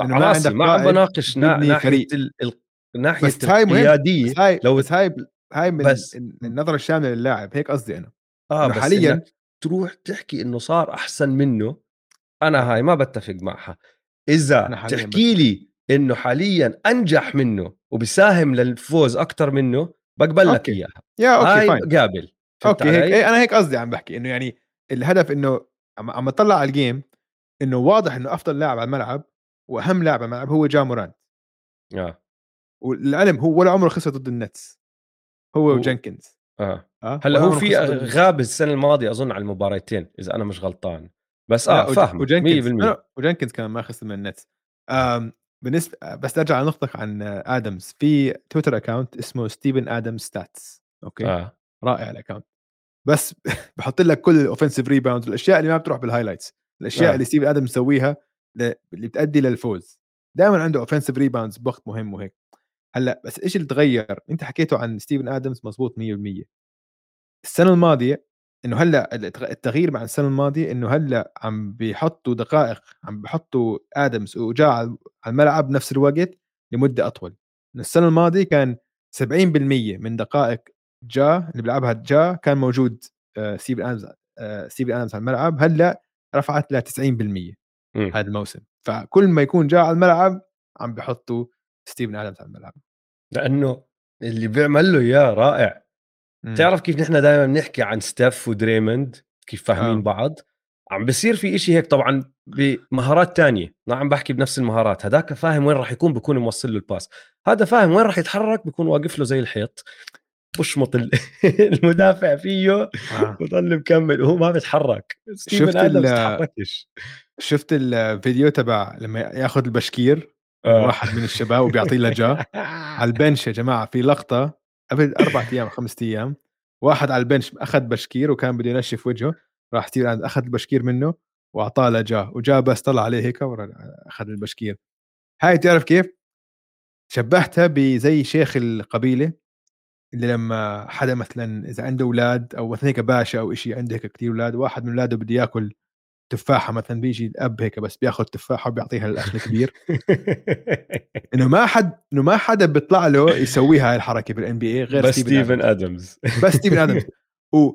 لأنه على ما عندك ما عم بناقش ناحية. ال... ال... ناحية بس هاي القيادية. بس هاي لو بس هاي هاي من بس- ال- النظرة الشاملة للاعب هيك قصدي أنا. آه بس حالياً- تروح تحكي إنه صار أحسن منه أنا هاي ما بتفق معها. إذا تحكي لي إنه حاليا أنجح منه وبيساهم للفوز أكثر منه بقبل لك okay. إياها. يا okay fine قابل. okay هيك؟ إيه أنا هيك قصدي عم بحكي إنه يعني الهدف إنه عم أطلع على ال game إنه واضح إنه أفضل لاعب على الملعب وأهم لاعب على الملعب هو جا مورانت آه. والعلم هو ولا عمره خسر ضد النتس. هو و- وجنكنز. آه. آه هلأ هو في. غاب السنة الماضية أظن على المباراتين إذا أنا مش غلطان. بس آه فاهم 100% وجنكنز. كمان ما خسر من النتس. بالنسبة بس أرجع على نقطتك عن آدمز. في تويتر account اسمه ستيفن آدمز stats. okay؟ آه. رائع ال account بس بحط لك كل ال offensive rebounds الأشياء اللي ما بتروح بال highlights الأشياء آه. اللي ستيفن آدمز مسويها اللي بتأدي للفوز. دائما عنده offensive rebounds بوقت مهم وهيك. هلأ بس إيش اللي تغير؟ أنت حكيته عن ستيفن آدمز مزبوط 100% السنة الماضية إنه هلأ التغ- التغيير مع السنة الماضية إنه هلأ عم بيحطوا دقائق عم بيحطوا آدمز وجا على الملعب بنفس الوقت لمدة أطول. السنة الماضية كان 70% من دقائق جا اللي بيلعبها جا كان موجود آه، ستيفن آدمز آه، ستيفن آدمز على الملعب هلأ رفعت ل 90% مم. هذا الموسم. فكل ما يكون جا على الملعب عم بحطوا ستيفن آدمز على الملعب. لأنه اللي بيعمل له إياه رائع. مم. تعرف كيف نحن دائما بنحكي عن ستيف ودريموند؟ كيف فاهمين آه. بعض؟ عم بصير في إشي هيك طبعا بمهارات تانية. ما عم بحكي بنفس المهارات. هذاك فاهم وين راح يكون بكون موصل له ال pass. هذا فاهم وين راح يتحرك بكون واقف له زي الحيط. بشمط المدافع فيه آه. وضل مكمل. وهو ما بيتحرك. شفت ال شفت الفيديو تبع لما ياخذ البشكير آه. واحد من الشباب وبيعطيه لجا. على البنش يا جماعة في لقطة قبل أربع أيام خمسة أيام واحد على البنش أخذ بشكير وكان بده ينشف وجهه راح ستيف أخذ البشكير منه وأعطاه لجاه وجاء بس طلع عليه هيك أخذ البشكير هاي تعرف كيف؟ شبهتها بزي شيخ القبيلة اللي لما حدا مثلا إذا عنده أولاد أو مثلا هيك باشا أو شيء عنده هيك كثير أولاد واحد من أولاده بده ياكل تفاحة مثلا بيجي الأب هيك بس بياخذ تفاحة وبيعطيها للأخ الكبير. إنه ما حد إنه ما حدا بيطلع له يسوي هاي الحركة بال NBA غير بس ستيفن أدمز. بس ستيفن أدمز. و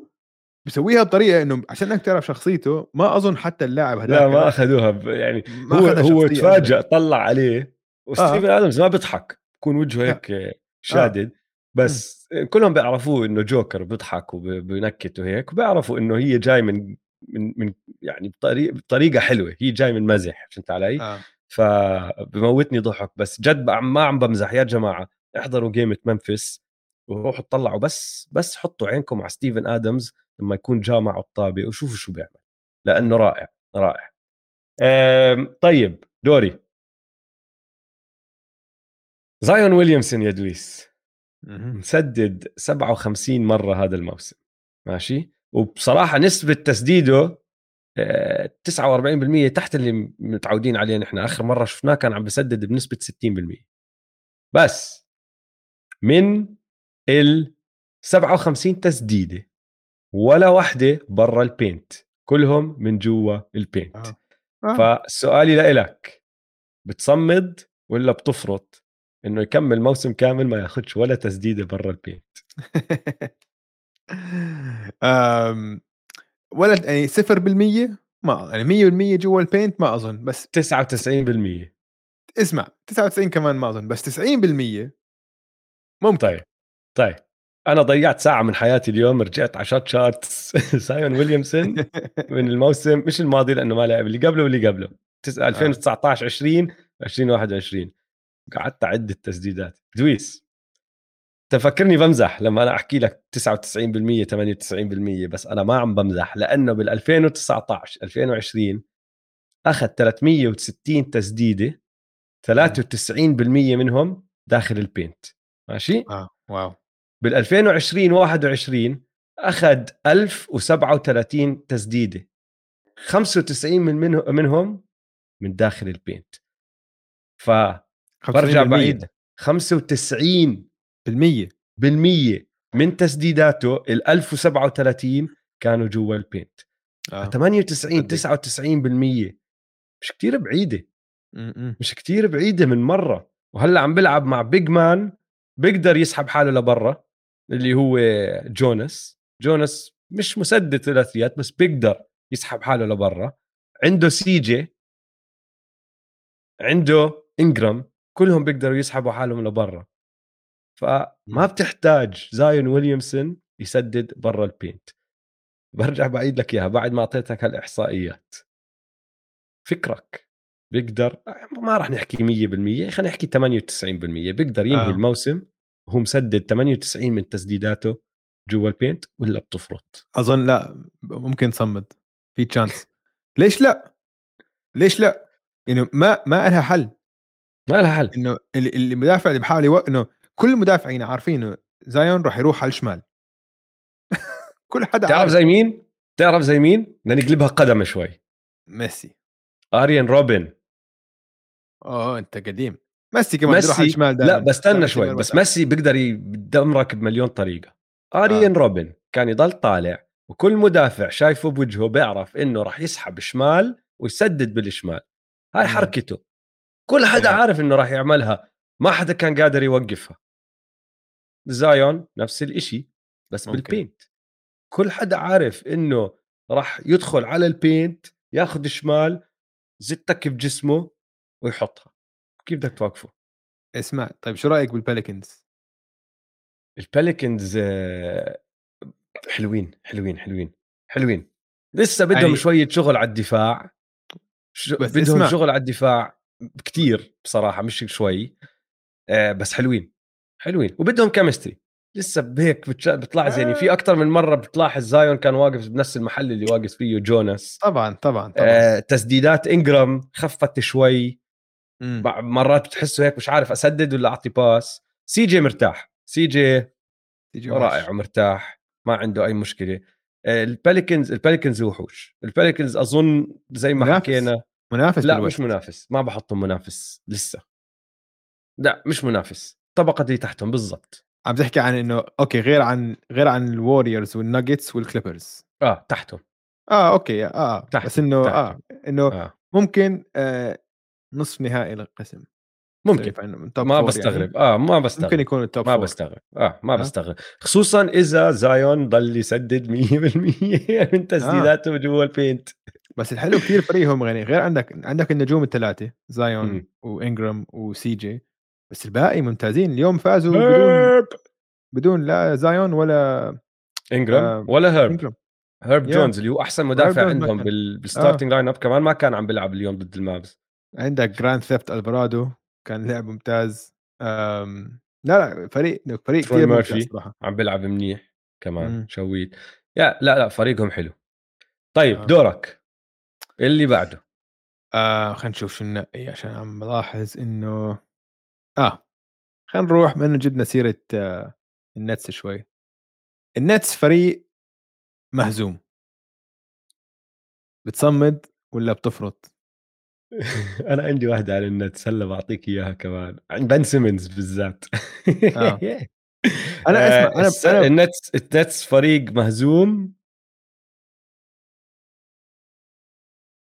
بسويها بطريقة إنه عشان إنك تعرف شخصيته ما أظن حتى اللاعب هذا لا ما أخذوها يعني ما هو هو تفاجئ طلع عليه وستيفن آه. أدمز ما بيضحك. بكون وجهه هيك آه. شادد. بس م. كلهم بيعرفوه إنه جوكر بيضحك وبينكت وهيك وبيعرفوا إنه هي جاي من من من يعني بطريقة حلوة هي جاي من مزح فهمت علي؟ آه. فبموتني ضحك بس جد ما عم بمزح. يا جماعة احضروا game ة ممفيس وروحوا تطلعوا بس بس حطوا عينكم على ستيفن ادمز لما يكون جا معه الطابة وشوفوا شو بيعمل لأنه رائع رائع. طيب دوري. زايون ويليامسون يا دويسي. مسدد 57 مرة هذا الموسم ماشي؟ وبصراحة نسبة تسديده 49% آه، تحت اللي متعودين عليه نحن. آخر مرة شفناه كان عم بسدد بنسبة 60% بس من ال 57 تسديدة ولا وحدة برا ال paint. كلهم من جوا ال paint. آه. آه. فسؤالي لإلك بتصمد ولا بتفرط إنه يكمل موسم كامل ما ياخذش ولا تسديدة برا ال paint؟ آمم، ولا يعني 0% ما يعني 100% جوا ال paint ما أظن بس 99% اسمع 99 كمان ما أظن بس 90% ممكن طيب طيب أنا ضيعت ساعة من حياتي اليوم رجعت على shot charts زايون ويليامسون من الموسم مش الماضي لأنه ما لعب اللي قبله واللي قبله. 2019 20 2021 قعدت أعد التسديدات. دويس. تفكرني بمزح لما أنا أحكي لك 99% 98% بس أنا ما عم بمزح لأنه بال 2019 2020 أخذ 360 تسديدة 93% منهم داخل البينت. ماشي؟ آه واو. بال 2020 21 أخذ 1037 تسديدة. 95 من منهم من داخل ال paint. ف برجع بعيد 95 بالمية. بالمية. من تسديداته ال 1037 كانوا جوا ال paint آه. 98 99 بالمية. مش كتير بعيدة. م-م. مش كتير بعيدة من مرة. وهلأ عم بلعب مع big man بيقدر يسحب حاله لبرا اللي هو جوناس. جوناس مش مسدد ثلاثيات بس بيقدر يسحب حاله لبرا. عنده سي جي عنده إنجرام. كلهم بيقدروا يسحبوا حالهم لبرا. فما بتحتاج زايون ويليامسون يسدد برا ال paint. برجع بعيد لك إياها بعد ما أعطيتك هالإحصائيات. فكرك بيقدر ما راح نحكي 100% خلينا نحكي 98% بيقدر ينهي آه. الموسم وهو مسدد 98 من تسديداته جوا ال paint ولا بتفرط؟ أظن لا ممكن تصمد. في chance ليش لا؟ ليش لا؟ يعني ما ما لها حل. ما لها حل. إنه المدافع اللي بحاول يوقف إنه كل المدافعين عارفين زايون راح يروح على الشمال. كل حدا تعرف زي مين؟ تعرف زي مين؟ بدنا نقلبها قدم شوي. ميسي. آريان روبن. آه أنت قديم. ميسي كمان يروح على الشمال لا بس استنى شوي بس ميسي بيقدر يدمرك بمليون طريقة. آريان آه. روبن كان يضل طالع وكل مدافع شايفه بوجهه بيعرف إنه راح يسحب شمال ويسدد بالشمال. هاي حركته. كل حدا عارف إنه راح يعملها. ما حدا كان قادر يوقفها. زايون نفس الإشي بس ممكن. بال paint. كل حدا عارف إنه راح يدخل على ال paint ياخذ شمال زتك بجسمه ويحطها. كيف بدك توقفه؟ اسمع طيب شو رأيك بالبيليكنز البيليكنز آه، حلوين حلوين حلوين حلوين. لسه بدهم يعني شوية شغل على الدفاع. ش... بس بدهم اسمع. شغل على الدفاع كتير بصراحة مش شوي آه بس حلوين. حلوين. وبدهم chemistry لسه بهيك زي يعني في أكثر من مرة بتلاحظ زايون كان واقف بنفس المحل اللي واقف فيه جوناس طبعا طبعا طبعا. آه تسديدات انجرام خفت شوي. مم. مرات بتحسه هيك مش عارف أسدد ولا أعطي pass سي جي مرتاح. سي جي تيجي رائع وحش. ومرتاح. ما عنده أي مشكلة. آه، البيليكنز البيليكنز وحوش. البيليكنز أظن زي ما منافس. حكينا. منافس لا بالوقت. مش منافس. ما بحطهم منافس. لسه. لا مش منافس. الطبقه اللي تحتهم بالضبط. عم تحكي عن إنه okay غير عن غير عن الوريورز والناجتس والكليبرز آه تحتهم. آه okay آه تحت- بس إنه آه. إنه آه. ممكن آه نصف نهائي القسم ممكن. ما فور بستغرب. يعني. آه ما بستغرب. ممكن يكون التوب ما فور. بستغرب. آه ما آه. بستغرب. خصوصا إذا زايون ضل يسدد 100% من تسديداته جوا البينت بس الحلو كثير فريقهم يعني غير عندك عندك النجوم الثلاثه زايون. وإنجرام وسي جي بس الباقي ممتازين. اليوم فازوا بدون بدون لا زايون ولا إنجرام آه، ولا هيرب. إنجرام. هيرب Yeah. جونز اللي هو أحسن مدافع عندهم بال starting lineup كمان ما كان عم بيلعب اليوم ضد المافس عندك grand theft ألفارادو كان لعب ممتاز. أم... لا لا فريق فريق كثير. ممتاز صراحة. عم بيلعب منيح كمان مم. شويت. يا لا لا فريقهم حلو. طيب آه. دورك. اللي بعده؟ آه خلينا نشوف شو ننقي عشان عم بلاحظ إنه آه. خلينا نروح إنه جبنا سيرة آه النتس شوي. النتس فريق مهزوم. بتصمد ولا بتفرط؟ أنا عندي واحدة على النتس هلا بعطيك إياها كمان. عند بن سيمنز بالذات. آه. أنا اسمع أنا الس- أنا النتس النتس فريق مهزوم.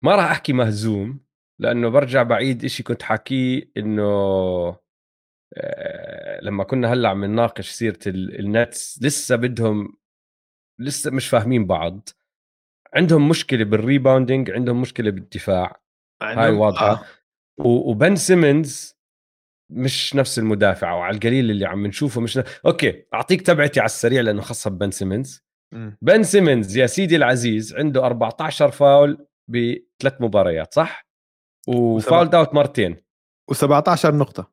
ما راح أحكي مهزوم لأنه برجع بعيد إشي كنت حاكيه إنه آه، لما كنا هلأ عم نناقش سيرة ال- النتس لسه بدهم لسه مش فاهمين بعض عندهم مشكلة بال rebounding عندهم مشكلة بالدفاع هاي واضحة آه. وبن سيمنز مش نفس المدافع وعلى القليل اللي عم نشوفه مش ن... okay أعطيك تبعتي على السريع لأنه خاصه ببن سيمنز. بن سيمنز يا سيدي العزيز عنده 14 فاول بثلاث مباريات صح؟ وفاول داوت مرتين و17 نقطة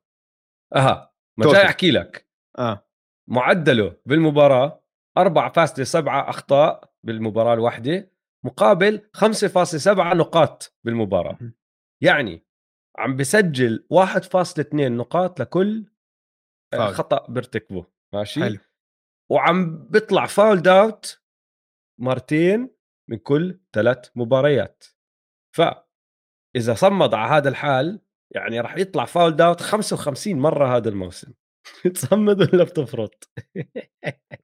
أها ما. جاي أحكي لك. آه. معدله بالمباراة 4.7 أخطاء بالمباراة الواحدة مقابل 5.7 نقاط بالمباراة. مهم. يعني عم بسجل 1.2 نقاط لكل آه، فاول. خطأ بيرتكبه ماشي؟ حلو. وعم بيطلع فاول داوت مرتين من كل ثلاث مباريات. فإذا صمد على هذا الحال يعني راح يطلع فاول داوت 55 مرة هذا الموسم. تصمد ولا بتفرط؟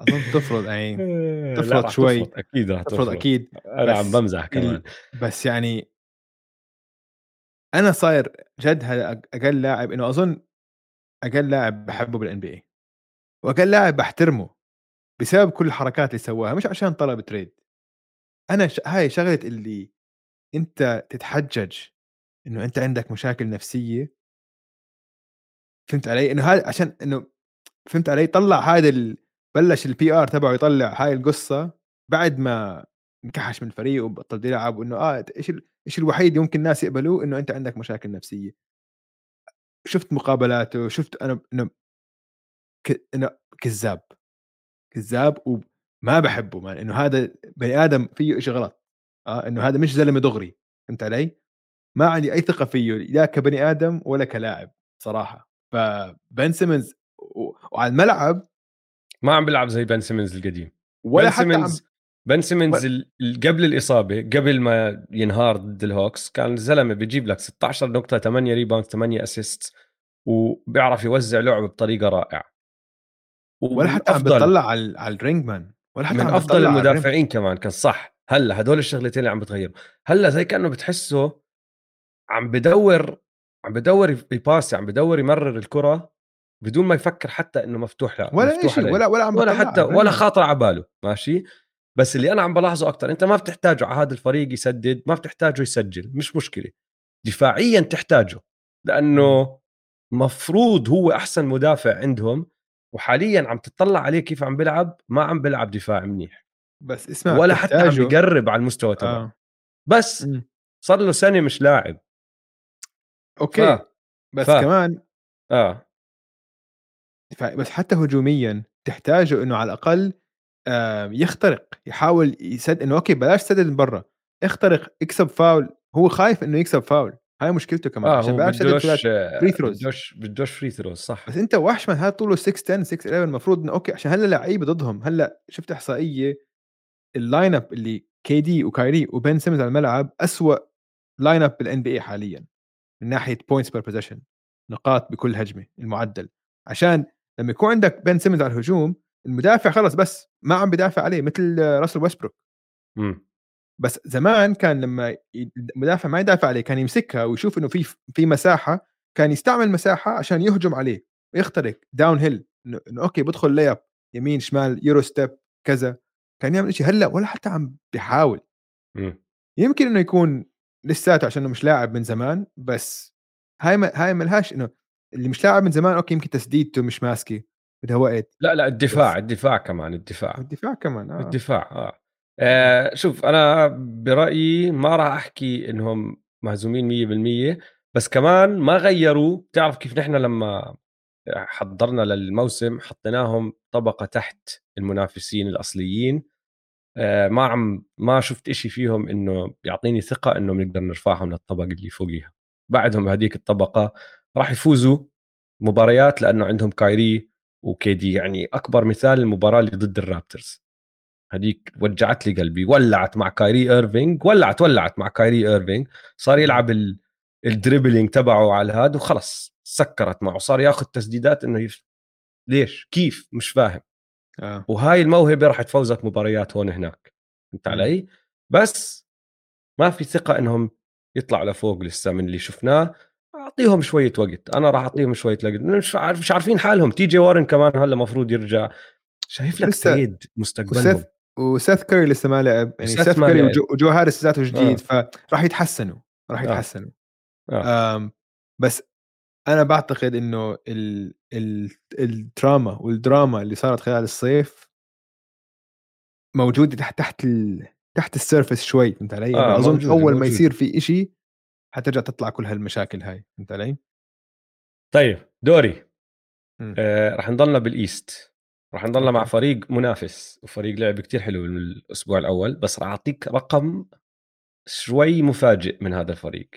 أظن تفرض يعني راح شوي. تفرط أكيد راح تفرض تفرط. أكيد أنا عم بمزح كمان. بس يعني أنا صاير جد هذا أقل لاعب إنه أظن أقل لاعب بحبه بالان بي اي وأقل لاعب بحترمه بسبب كل الحركات اللي سواها مش عشان طلب trade. أنا ش... هاي شغلة اللي أنت تتحجج إنه أنت عندك مشاكل نفسية؟ فهمت علي؟ إنه هذا عشان إنه فهمت علي؟ طلع هذا ال... بلش ال PR تبعه يطلع هاي القصة بعد ما انكحش من الفريق وبطل يلعب وإنه آه إيش ال- إيش الوحيد اللي ممكن الناس يقبلوه؟ إنه أنت عندك مشاكل نفسية. شفت مقابلاته شفت أنا إنه ك... إنه كذاب. كذاب وما بحبه man إنه هذا بني آدم فيه شيء غلط. آه إنه هذا مش زلمة دغري فهمت علي؟ ما عندي أي ثقة فيه لا كبني آدم ولا كلاعب صراحة فبن سيمنز و... وعلى الملعب ما عم بيلعب زي بن سيمنز القديم ولا بن حتى عم سيمنز بن سيمنز ال- قبل الإصابة قبل ما ينهار ضد الهوكس كان الزلمة بيجيب لك 16 نقطة 8 rebound 8 assist وبيعرف يوزع لعبه بطريقة رائعة ولا حتى عم بتطلع على على ال rim man ولا حتى من أفضل. المدافعين كمان كان صح هلا هدول الشغلتين اللي عم بتغيروا هلا زي كأنه بتحسه عم بدور عم بدور يباسي عم بدور يمرر الكرة بدون ما يفكر حتى إنه مفتوح لا ولا مفتوح شيء. ولا ولا عم ولا حتى ال rim. ولا خاطر على باله ماشي؟ بس اللي أنا عم بلاحظه أكثر أنت ما بتحتاجه على هذا الفريق يسدد ما بتحتاجه يسجل مش مشكلة. دفاعيا تحتاجه لأنه مفروض هو أحسن مدافع عندهم وحاليا عم تطلع عليه كيف عم بيلعب ما عم بيلعب دفاع منيح. بس اسمع ولا حتى عم بيقرب على المستوى تبعه. آه. بس. صار له سنه مش لاعب. okay، ف بس ف. كمان آه. ف بس حتى هجوميًا تحتاجه إنه على الأقل آآ يخترق، يحاول يسد إنه okay بلاش تسدد من برّا، اخترق، اكسب فاول، هو خايف إنه يكسب فاول، هاي مشكلته كمان آه عشان هو بيعرف يسدد بدوش. بدوش بدوش free throws صح. بس أنت وحش man هذا طوله 6'10 6'11 المفروض إنه okay عشان هلأ لعيبة ضدهم، هلأ شُفت إحصائية ال line up اللي KD وكايري وبن سيمنز على الملعب أسوأ line up بالNBA حاليًا من ناحية points per possession نقاط بكل هجمة المعدل، عشان لمّا يكون عندك بن سيمنز على الهجوم المدافع خلص بس ما عم بيدافع عليه مثل راسل ويستبروك مم. بس زمان كان لمّا المدافع ما يدافع عليه كان يمسكها ويشوف إنه في في مساحة، كان يستعمل مساحة عشان يهجم عليه ويخترق هلأ إنه إنه okay بيدخل layup يمين، شمال، euro step كذا، كان يعمل إشي. هلأ ولا حتى عم بيحاول، مم. يمكن إنه يكون لساته عشانه مش لاعب من زمان، بس هاي ما هاي ما لهاش إنه اللي مش لاعب من زمان okay يمكن تسديدته مش ماسكة، بدها وقت، لا لا الدفاع بس الدفاع كمان الدفاع. والدفاع كمان آه، الدفاع آه. آه، شوف أنا برأيي ما راح أحكي إنهم مهزومين 100% بس كمان ما غيروا بتعرف كيف نحن لما حضرنا للموسم حطيناهم طبقة تحت المنافسين الأصليين. آه، ما عم ما شفت إشي فيهم إنه يعطيني ثقة إنه بنقدر نرفعهم للطبقه اللي فوقيها. بعدهم بهذيك الطبقة راح يفوزوا مباريات لأنه عندهم كايري وكيدي. يعني أكبر مثال المباراة اللي ضد الرابترز. هذيك وجعت لي قلبي ولعت مع كايري ايرفينج ولعت ولعت مع كايري ايرفينج صار يلعب ال... ال dribbling تبعه على هذا وخلص سكرت معه. صار ياخذ تسديدات إنه يف... ليش؟ كيف؟ مش فاهم. آه، وهاي الموهبة راح تفوزك مباريات هون هناك. فهمت. علي؟ بس ما في ثقة إنهم يطلعوا لفوق لسه من اللي شفناه. أعطيهم شوية وقت. أنا راح أعطيهم شوية وقت. مش عارف مش عارفين حالهم. تي جي وارن كمان هلا المفروض يرجع. شايف لك تريد مستقبلهم. وسيث كاري لسه ما لعب. يعني سيث كاري. وجو, وجو هاريس ذاته جديد. آه. فراح يتحسنوا. راح آه. يتحسنوا. آه. بس أنا بعتقد إنه ال ال ال trauma والدراما اللي صارت خلال الصيف موجودة تحت تحت ال تحت ال surface شوي فهمت علي؟ آه، آه أظن موجودة- أول ما موجودة. يصير في إشي حترجع تطلع كل هالمشاكل هاي فهمت علي؟ طيب دوري. آه رح نضلنا بال East رح نضلنا مع. فريق منافس وفريق لعب كتير حلو الأسبوع الأول بس رح أعطيك رقم شوي مفاجئ من هذا الفريق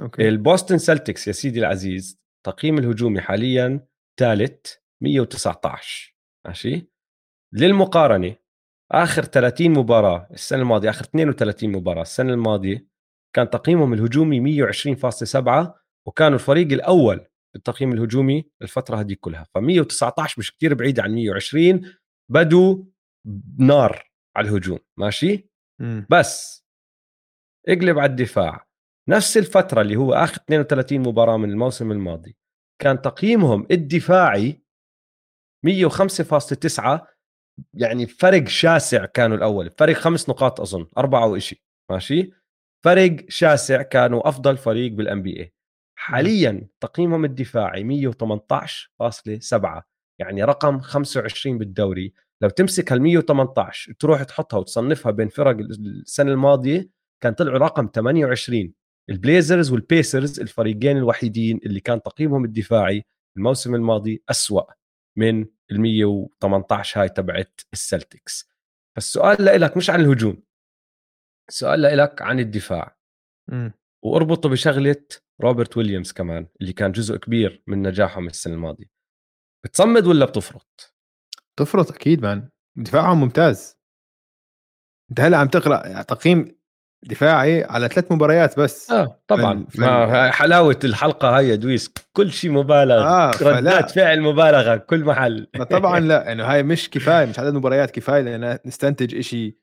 okay. البوستن سلتكس يا سيدي العزيز تقييم الهجومي حاليا ثالث 119 ماشي؟ للمقارنة آخر 30 مباراة السنة الماضية آخر 32 مباراة السنة الماضية كان تقييمهم الهجومي 120.7 وكانوا الفريق الأول بالتقييم الهجومي الفترة هذه كلها. ف 119 مش كتير بعيد عن 120 بدوا نار على الهجوم. ماشي؟ مم. بس اقلب على الدفاع. نفس الفترة اللي هو آخر 32 مباراة من الموسم الماضي كان تقييمهم الدفاعي 105.9 يعني فرق شاسع كانوا الأول فرق خمس نقاط أظن أربعة وإشي ماشي؟ فرق شاسع كانوا أفضل فريق بال NBA حاليا تقييمهم الدفاعي 118.7 يعني رقم 25 بالدوري. لو تمسك هال 118 تروح تحطها وتصنفها بين فرق السنة الماضية كان طلعوا رقم 28 البليزرز والبيسرز الفريقين الوحيدين اللي كان تقييمهم الدفاعي الموسم الماضي أسوأ من ال 118 هاي تبعت السلتكس. فالسؤال لك مش عن الهجوم السؤال لك عن الدفاع. مم. وأربطه بشغلة روبرت ويليامز كمان اللي كان جزء كبير من نجاحهم السنة الماضية. بتصمد ولا بتفرط؟ تفرط أكيد مان. دفاعهم ممتاز. أنت هلأ عم تقرأ تقييم دفاعي على ثلاث مباريات بس. آه طبعا. فال- ما حلاوة الحلقة هاي دويس. كل شيء مبالغ آه،. ردات فعل مبالغة كل محل. طبعا لا. إنه هاي مش كفاية مش عدد مباريات كفاية لأن نستنتج إشي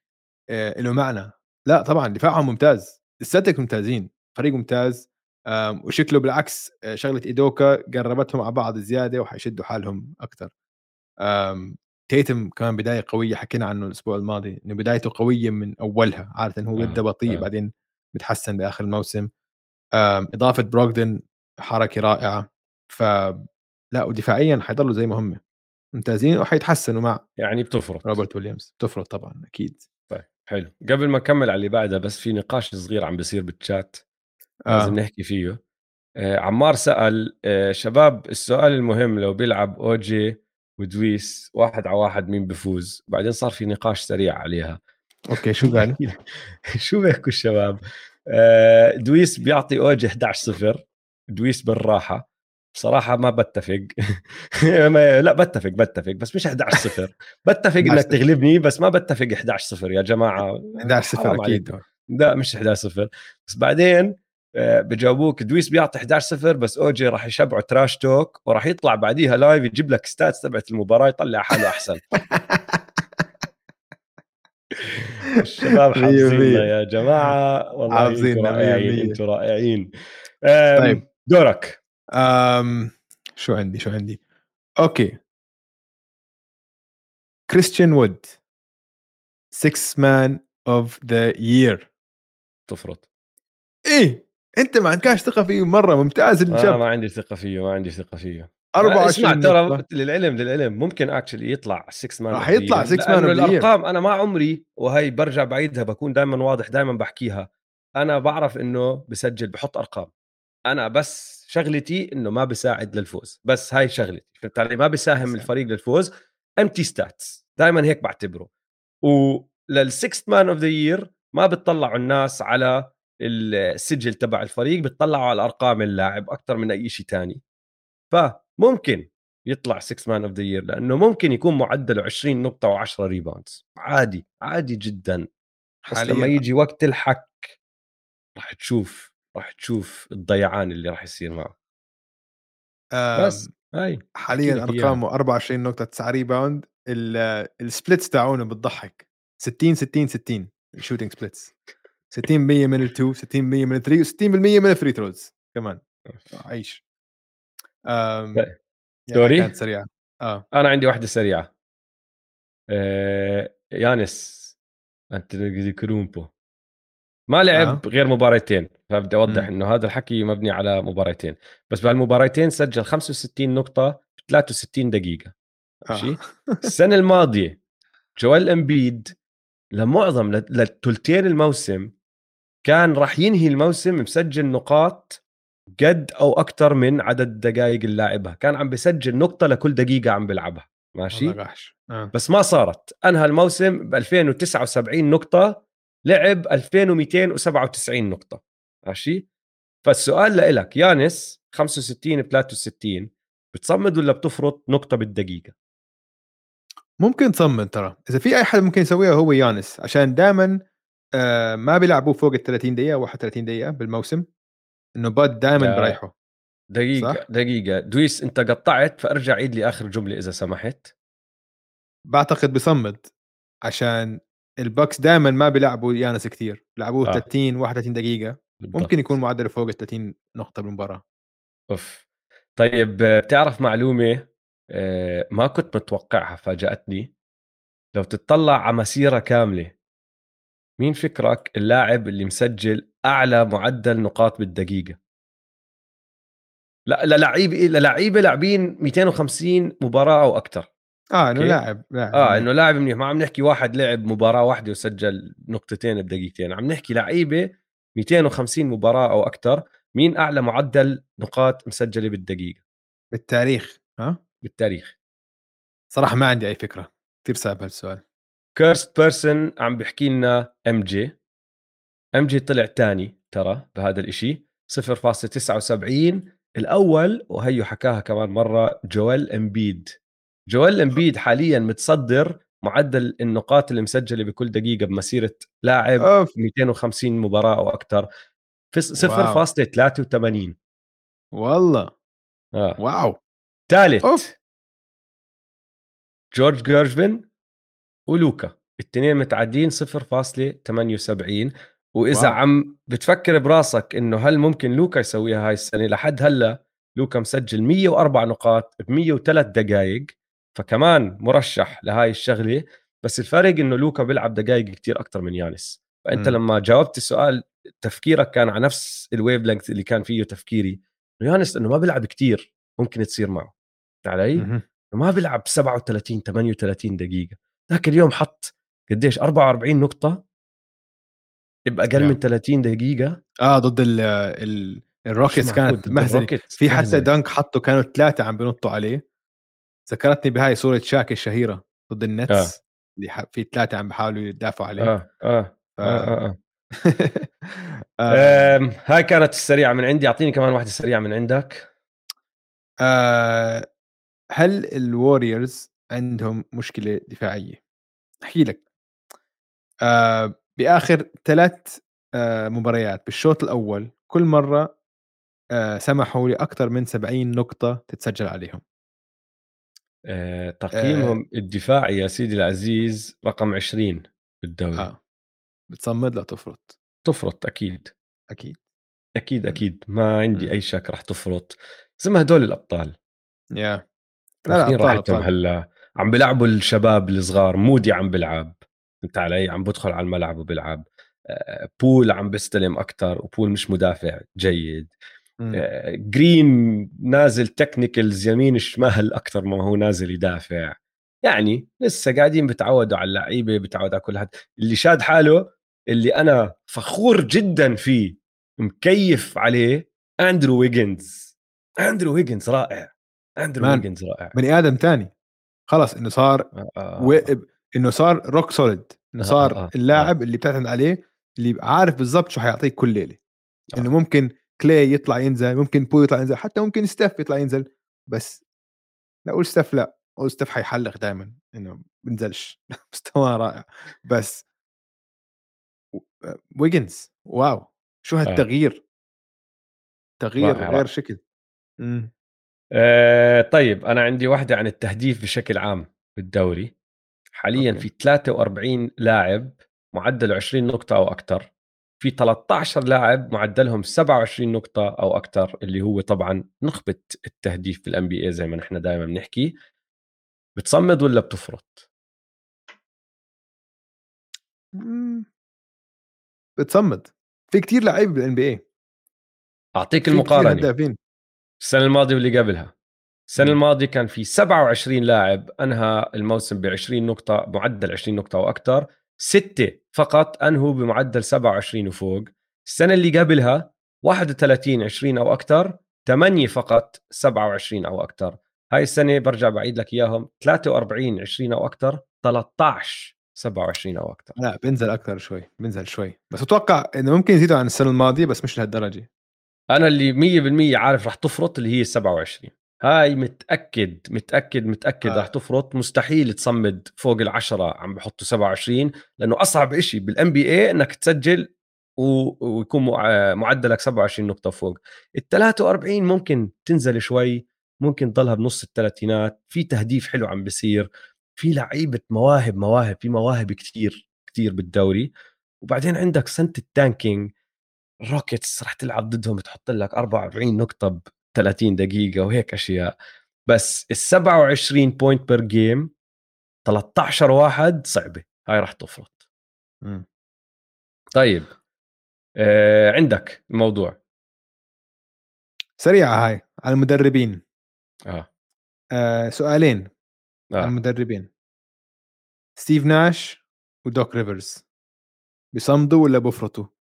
آه، له معنى. لا طبعا دفاعهم ممتاز. السلتك ممتازين. فريق ممتاز. وشكله بالعكس آه، شغلة إيدوكا قربتهم على بعض زيادة وحيشدوا حالهم أكثر تيتم كمان بداية قوية حكينا عنه الأسبوع الماضي إنه بدايته قوية من أولها عادة هو بدا بطيء. بعدين بتحسن بآخر الموسم إضافة بروغدن حركة رائعة. ف لا ودفاعيا حيضلوا زي ما هم. ممتازين وحيتحسنوا مع يعني بتفرط. روبرت ويليامز. تفرض طبعا أكيد. طيب حلو. قبل ما نكمل على اللي بعدها بس في نقاش صغير عم بيصير بالشات آه. لازم نحكي فيه. آه عمار سأل آه شباب السؤال المهم لو بيلعب اوجي ودويس واحد على واحد مين بفوز. بعدين صار في نقاش سريع عليها. okay شو قال شو بيحكوا الشباب؟ آه دويس بيعطي اوجي 11 صفر. دويس بالراحة. بصراحة ما بتفق. لا بتفق بتفق بس مش 11 صفر. بتفق إنك تغلبني بس ما بتفق 11 صفر يا جماعة. 11 صفر أكيد. لا مش 11 صفر. بس بعدين بجاوبوك. دويس بيعطي 11 صفر بس أوجي راح يشبعه trash talk وراح يطلع بعديها live يجيب لك stats تبعت المباراة يطلع حاله أحسن. الشباب حافظيننا يا جماعة. والله حافظيننا رائعين أنتم رائعين. طيب. دورك. أم شو عندي شو عندي؟ okay. كريستيان وود 6 man of the year تفرط. إيه! انت ما عندكش ثقة فيه مرة ممتاز الشاب آه ما عندي ثقة فيه ما عندي ثقة فيه. 24 اسمع ترى للعلم للعلم ممكن actually يطلع 6 man راح يطلع 6 man الأرقام أنا ما عمري وهي برجع بعيدها بكون دائما واضح دائما بحكيها. أنا بعرف إنه بسجل بحط أرقام. أنا بس شغلتي إنه ما بيساعد للفوز. بس هاي شغلتي. فهمت ما بيساهم الفريق للفوز. empty stats دائما هيك بعتبره. ولل sixth man of the year ما بتطلعوا الناس على السجل تبع الفريق بتطلعوا على أرقام اللاعب أكثر من أي شيء ثاني فممكن يطلع 6 man of the year لأنه ممكن يكون معدله 20 نقطة و10 rebounds عادي عادي جدا. بس لما يجي وقت الحك راح تشوف راح تشوف الضيعان اللي راح يصير معه. بس هاي حاليا ارقامه 24 نقطة 9 rebound ال splits تاعونه بتضحك. 60 60 60 ال shooting splits 60% من ال two 60% من ال three و60% من ال free throws كمان. عيش. دوري كانت سريعة. آه. أنا عندي واحدة سريعة. آه يانس أنت كرومبو ما لعب آه. غير مباراتين فبدي أوضح إنه هذا الحكي مبني على مباراتين بس بهالمباراتين سجل 65 نقطة في 63 دقيقة. ماشي؟ آه. السنة الماضية جوال إمبيد لمعظم لثلثين الموسم كان راح ينهي الموسم مسجل نقاط قد أو أكثر من عدد الدقائق اللي كان عم بسجل نقطة لكل دقيقة عم بيلعبها. ماشي؟ آه. بس ما صارت. أنهى الموسم ب 2079 نقطة لعب 2297 نقطة. ماشي؟ فالسؤال لإلك يانس 65 ب 63 بتصمد ولا بتفرط نقطة بالدقيقة؟ ممكن تصمد ترى. إذا في أي حد ممكن يسويها هو يانس عشان دائما آه ما بيلعبوا فوق ال 30 دقيقة 31 دقيقة بالموسم إنه باد دائما بريحه دقيقة صح؟ دقيقة. دويس أنت قطعت فأرجع عيد لي آخر جملة إذا سمحت. بعتقد بصمد عشان الباكس دائما ما بيلعبوا يانس كثير بيلعبوه آه. 30 31 دقيقة. بالضبط. ممكن يكون معدله فوق ال 30 نقطة بالمباراة. أوف. طيب بتعرف معلومة آه، ما كنت متوقعها فاجأتني. لو تطلع على مسيرة كاملة مين فكرك اللاعب اللي مسجل أعلى معدل نقاط بالدقيقة؟ لا للعيبه للعيبه لاعبين 250 مباراة أو أكثر آه إنه لاعب لاعب آه إنه لاعب منيح. ما عم نحكي واحد لعب مباراة واحدة وسجل نقطتين بدقيقتين. عم نحكي لعيبة 250 مباراة أو أكثر مين أعلى معدل نقاط مسجلة بالدقيقة؟ بالتاريخ ها؟ بالتاريخ. صراحة ما عندي أي فكرة كثير صعب هالسؤال. كيرست بيرسون عم بيحكي لنا ام جي ام جي طلع ثاني ترى بهذا الإشي 0.79 الأول وهيو حكاها كمان مرة جويل إمبيد. جويل إمبيد حاليا متصدر معدل النقاط اللي مسجله بكل دقيقة بمسيرة لاعب of. 250 مباراة أو أكثر في 0.83 والله. آه. wow. ثالث جورج جيرفن ولوكا الاثنين متعدين 0.78 وإذا wow. عم بتفكر براسك إنه هل ممكن لوكا يسويها هاي السنة لحد هلأ لوكا مسجل 104 نقاط ب 103 دقائق فكمان مرشح لهاي الشغلة. بس الفرق إنه لوكا بيلعب دقائق كتير أكثر من يانس. فأنت م. لما جاوبت السؤال تفكيرك كان على نفس ال wavelength اللي كان فيه تفكيري. يانس إنه ما بيلعب كتير ممكن تصير معه. علي؟ ما بيلعب 37 38 دقيقة ذاك اليوم حط قديش 44 نقطة باقل. من 30 دقيقة آه ضد ال ال الروكيتس كانت مهزلة في حتى دانك حطوا كانوا ثلاثة عم بنطوا عليه ذكرتني بهاي صورة شاك الشهيرة ضد النتس آه. اللي في ثلاثة عم بيحاولوا يدافعوا عليه آه آه. آه, آه, آه. آه. هاي كانت السريعة من عندي أعطيني كمان واحدة سريعة من عندك آه هل الوريورز عندهم مشكلة دفاعية؟ أحكي لك. آه بآخر ثلاث آه مباريات بالشوط الأول كل مرة آه سمحوا لاكثر من 70 نقطة تتسجل عليهم. آه تقييمهم آه الدفاعي يا سيدي العزيز رقم 20 بالدوري. آه. بتصمد لا تفرط. تفرط أكيد. أكيد. أكيد أكيد. ما عندي أي شك رح تفرط. زي ما هدول الأبطال. يا yeah. لا راحتهم هلأ. عم بيلعبوا الشباب الصغار مودي عم بيلعب. انت علي عم بدخل على الملعب وبيلعب. آه، بول عم بيستلم أكثر وبول مش مدافع جيد. آه، جرين نازل technicals يمين شمال أكثر ما هو نازل يدافع. يعني لسه قاعدين بتعودوا على اللعيبة بتعودوا على كل حد. اللي شاد حاله اللي أنا فخور جدا فيه مكيف عليه اندرو ويجنز اندرو ويجنز رائع. أندرو ويجنز رائع بني آدم تاني خلص إنه صار آه. آه، و... إنه صار rock solid إنه صار آه. آه. اللاعب اللي بتعتمد عليه اللي عارف بالضبط شو حيعطيك كل ليلة آه. إنه ممكن كلاي يطلع ينزل ممكن بو يطلع ينزل حتى ممكن ستيف يطلع ينزل بس لا أقول ستيف لا أقول ستيف حيحلق دائما إنه بنزلش مستواه رائع بس ويجنز wow شو هالتغيير آه. تغيير. غير شكل إمم آه طيب أنا عندي واحدة عن التهديف بشكل عام بالدوري حاليا okay. في 43 لاعب معدله 20 نقطة أو أكثر في 13 لاعب معدلهم 27 نقطة أو أكثر اللي هو طبعا نخبة التهديف في الأن بي اي زي ما نحن دائما بنحكي. بتصمد ولا بتفرط؟ بتصمد. في كتير لعيبه بالان بي اي أعطيك المقارنة. السنة الماضية واللي قبلها. السنة الماضية كان في 27 لاعب أنهى الموسم ب 20 نقطة معدل 20 نقطة وأكثر ستة فقط أنهوا بمعدل 27 وفوق. السنة اللي قبلها 31 20 أو أكثر 8 فقط 27 أو أكثر هاي السنة برجع بعيد لك إياهم. 43 20 أو أكثر 13 27 أو أكثر لا بينزل أكثر شوي بينزل شوي. بس أتوقع إنه ممكن يزيدوا عن السنة الماضية بس مش لهالدرجة. أنا اللي 100% عارف رح تفرط اللي هي 27 هاي متأكد متأكد متأكد آه. رح تفرط. مستحيل تصمد فوق العشرة عم بحطوا 27 لأنه أصعب شيء بالان بي اي إنك تسجل ويكون معدلك 27 نقطة فوق. ال 43 ممكن تنزل شوي ممكن تضلها بنص الثلاثينات. في تهديف حلو عم بيصير. في لعيبة مواهب مواهب في مواهب كثير كثير بالدوري. وبعدين عندك سنة ال tanking. روكيتس رح تلعب ضدهم تحط لك 44 نقطة ب 30 دقيقة وهيك أشياء. بس ال 27 point per game 13 واحد صعبة هاي رح تفرط. طيب آه عندك الموضوع. سريعة هاي على المدربين. آه, آه سؤالين آه. على المدربين. ستيف ناش ودوك ريفرز بيصمدوا ولا بفرطوا؟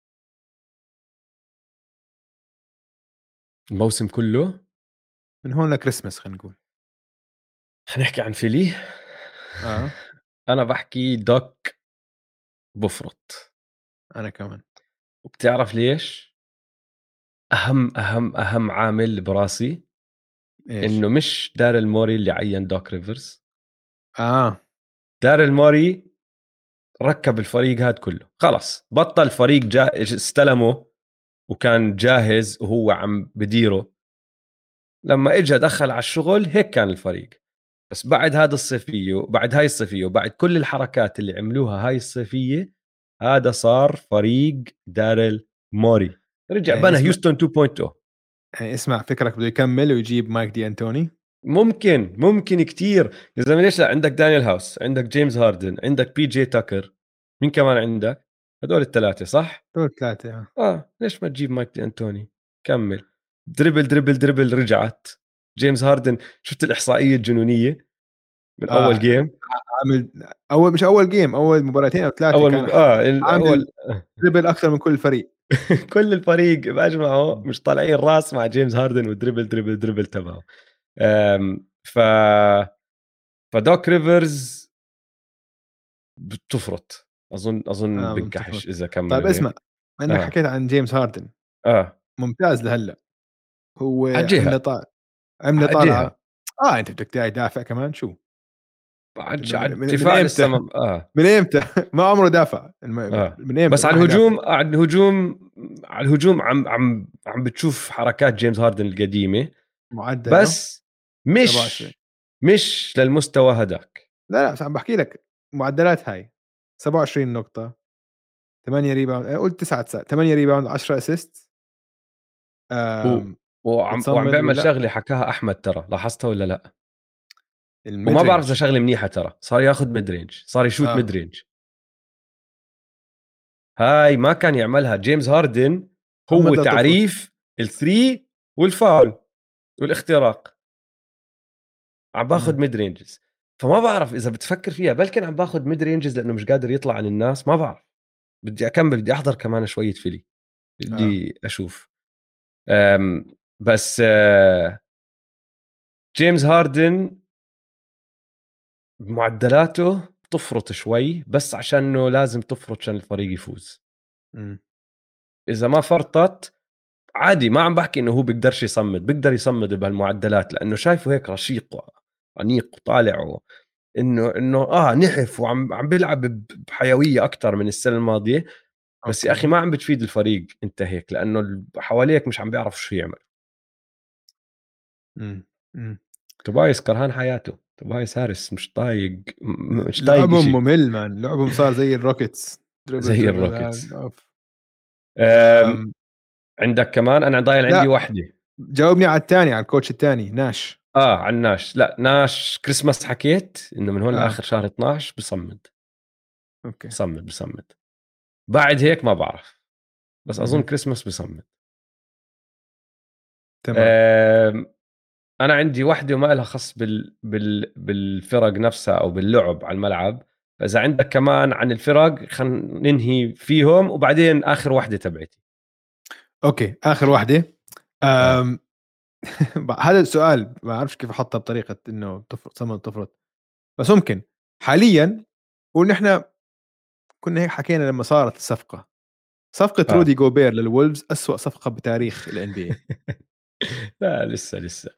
الموسم كله؟ من هون لكريسماس خلينا نقول. حنحكي عن فيلي؟ آه. أنا بحكي دوك بفرط. أنا كمان. وبتعرف ليش؟ أهم أهم أهم عامل براسي إيش؟ إنه مش دار الموري اللي عين دوك ريفرز. آه. دار الموري ركب الفريق هذا كله. خلص بطل فريق جا... استلمه وكان جاهز وهو عم بديره. لما اجى دخل على الشغل هيك كان الفريق. بس بعد هذا الصيفية بعد هاي الصيفية وبعد كل الحركات اللي عملوها هاي الصيفية هذا صار فريق دارل موري. رجع يعني بنى هيوستن 2.0 يعني اسمع فكرك بده يكمل ويجيب مايك دي أنتوني؟ ممكن ممكن كتير. يا زلمة ليش لا؟ عندك دانيال هاوس عندك جيمس هاردن عندك بي جي تاكر. مين كمان عندك؟ هدول الثلاثه صح؟ هدول الثلاثه آه. ليش ما تجيب مايك دي انتوني كمل. dribble dribble dribble رجعت. جيمس هاردن شفت الإحصائية الجنونية؟ من آه. أول game عامل أول مش أول game أول مباراتين أو ثلاثة أول كان م... آه عامل dribble أكثر من كل الفريق. كل الفريق بجمعه مش طالعين راس مع جيمس هاردن وال dribble dribble dribble تبعه. ف فدوك ريفرز بتفرط. أظن أظن آه، بنكحش. إذا كمل طيب هيك. اسمع إنك آه. حكيت عن جيمس هاردن آه ممتاز لهلأ هو عالجهة. عملة طالع عملة. طالعة آه أنت بدك يدافع كمان شو من- إمتى؟ لسه ما- آه من إمتى ما عمره دافع الم... آه. من إمتى بس على الهجوم على الهجوم على الهجوم عم عم عم بتشوف حركات جيمس هاردن القديمة معدل بس مش 27. مش للمستوى هداك لا لا بس عم بحكي لك معدلات هاي 27 نقطة 8 rebound قول 9 8 rebound 10 assist وعم وعم بيعمل؟ شغلة حكاها أحمد ترى لاحظتها ولا لأ وما بعرف. إذا شغلة منيحة ترى صار ياخذ mid range صار يشوت آه. mid range هاي ما كان يعملها جيمس هاردن هو تعريف ال three وال foul والإختراق عم باخذ. mid ranges فما بعرف إذا بتفكر فيها بلكن عم باخذ mid ranges لأنه مش قادر يطلع عن الناس ما بعرف. بدي أكمل بدي أحضر كمان شوية فيلي. بدي آه. أشوف. أم بس آه، جيمس هاردن معدلاته تفرط شوي بس عشانه لازم تفرط عشان الفريق يفوز. مم. إذا ما فرطت عادي ما عم بحكي إنه هو بيقدرش يصمد بيقدر يصمد بهالمعدلات لأنه شايفه هيك رشيق. وانيق وطالع و... إنه إنه آه نحف وعم عم بيلعب بحيوية أكثر من السنة الماضية بس يا. أخي ما عم بتفيد الفريق أنت هيك لأنه اللي حواليك مش عم بيعرف شو يعمل مم. مم. توبايس كرهان حياته توبايس هارس مش طايق مش طايق لعبهم ممل مان لعبهم صار زي الروكيتس زي الروكيتس. آه، عندك كمان أنا ضايل. عندي وحدة جاوبني على الثاني على ال coach الثاني ناش آه عن ناش لا ناش كريسماس حكيت إنه من هون آه. لآخر شهر 12 بصمد. أوكي. بصمد بصمد. بعد هيك ما بعرف. بس أظن. كريسماس بصمد. تمام. أم، أنا عندي وحدة وما لها خص بال... بال... بالفرق نفسها أو باللعب على الملعب. فإذا عندك كمان عن الفرق خلينا ننهي فيهم وبعدين آخر وحدة تبعتي. أوكي آخر واحدة آه. هذا السؤال ما بعرفش كيف احطها بطريقة إنه تفرط تفرط بس ممكن. حاليا ونحن كنا هيك حكينا لما صارت الصفقة. صفقة آه. رودي جوبير للولفز أسوأ صفقة بتاريخ ال NBA لا لسه لسه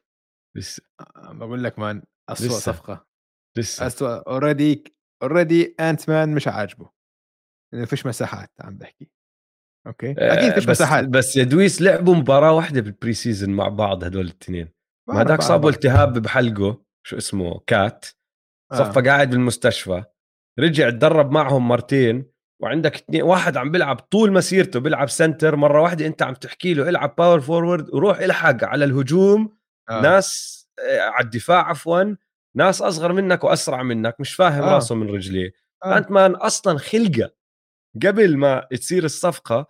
لسه. بقول لك مان أسوأ لسه. صفقة. لسه. أسوأ already already انت مان مش عاجبه. إنه فيش مساحات عم بحكي. أوكي أكيد فيش آه، بس مساحات بس يا دويس لعبوا مباراة واحدة بال pre season مع بعض هدول الاثنين ما صابوا بعرف. التهاب بحلقه شو اسمه كات صفى آه. قاعد بالمستشفى رجع تدرب معهم مرتين وعندك اثنين واحد عم بيلعب طول مسيرته بيلعب center مرة واحدة انت عم تحكي له العب power forward وروح الحق على الهجوم آه. ناس آه، على الدفاع عفوا ناس أصغر منك وأسرع منك مش فاهم آه. راسه من رجليه آه. أنت مان أصلا خلقة قبل ما تصير الصفقة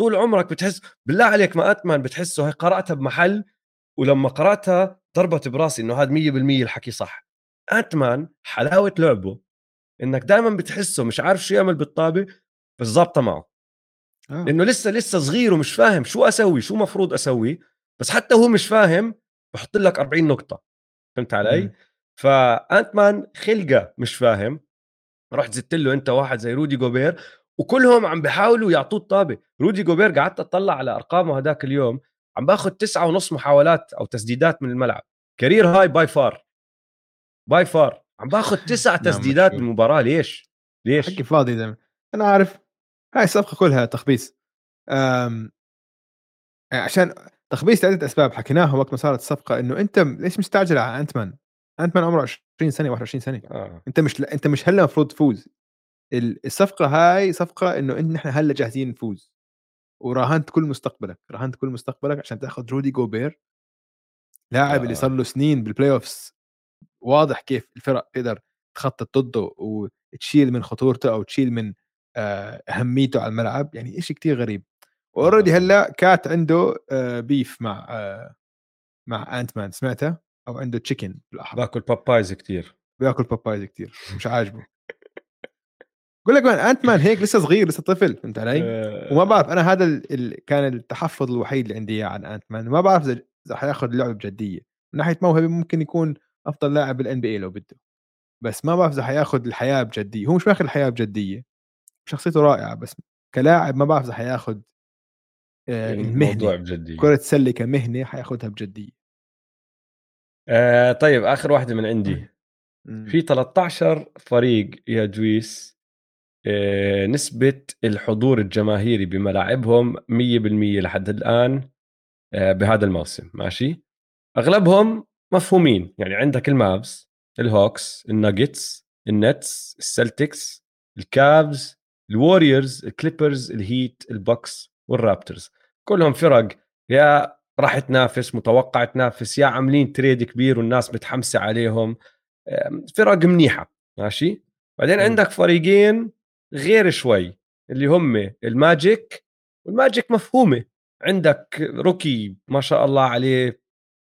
طول عمرك بتحس بالله عليك ما اتمان بتحسه هي قرأتها بمحل ولما قرأتها ضربت براسي إنه هذا 100% الحكي صح اتمان حلاوة لعبه إنك دائما بتحسه مش عارف شو يعمل بالطابة بس ظابطه معه آه. لأنه لسه لسه صغير ومش فاهم شو أسوي شو مفروض أسوي بس حتى هو مش فاهم بحط لك 40 نقطة فهمت علي مم. فانت مان خلقه مش فاهم رحت زدت له أنت واحد زي رودي جوبير وكلهم عم بيحاولوا يعطوه الطابة. رودي جوبير قعدت أطلع على أرقامه هذاك اليوم عم باخذ تسعة ونص محاولات أو تسديدات من الملعب. career high by far by far عم باخذ تسع نعم، تسديدات. بالمباراه ليش؟ ليش؟ حكي فاضي زلمه أنا عارف هاي الصفقة كلها تخبيص. أم... عشان تخبيص لعدة أسباب حكيناها وقت ما صارت الصفقة إنه أنت ليش مستعجل على انت مان انت مان عمره 20 سنة 21 سنة. آه. أنت مش أنت مش هلأ المفروض تفوز. الصفقة هاي صفقة إنه إن نحن هلأ جاهزين نفوز. وراهنت كل مستقبلك راهنت كل مستقبلك عشان تاخذ رودي جوبير لاعب آه. اللي صار له سنين بال playoffs واضح كيف الفرق تقدر تخطط ضده وتشيل من خطورته أو تشيل من آه، أهميته على الملعب. يعني شيء كتير غريب. و already آه. هلأ كات عنده beef مع آه، مع انت مان سمعتها أو عنده chicken بالأحرى. باكل Popeyes كتير. بياكل Popeyes كثير مش عاجبه. بقول لك انت مان هيك لسه صغير لسه طفل فهمت علي؟ آه، وما بعرف أنا هذا ال... ال... كان التحفظ الوحيد اللي عندي إياه عن انت مان ما بعرف إذا رح يأخذ اللعبة بجدية. من ناحية موهبة ممكن يكون أفضل لاعب بالان بي اي لو بده. بس ما بعرف إذا حيأخذ الحياة بجدية. هو مش ماخذ الحياة بجدية. شخصيته رائعة بس كلاعب ما بعرف إذا حيأخذ آه، الموضوع المهنة. بجدي كرة سله كمهنة حيأخذها بجدية. آه طيب آخر واحدة من عندي. في 13 فريق يا دويس آه نسبة الحضور الجماهيري بملاعبهم 100% لحد الآن آه بهذا الموسم ماشي؟ أغلبهم مفهومين يعني عندك المابس الهوكس الناجتس النتس السلتكس الكابز الوريورز الكليبرز الهيت البوكس والرابترز. كلهم فرق يا راح تنافس متوقع تنافس يا عاملين trade كبير والناس متحمسة عليهم فرق منيحة ماشي؟ بعدين. عندك فريقين غير شوي اللي هم ال Magic وال Magic مفهومة. عندك rookie ما شاء الله عليه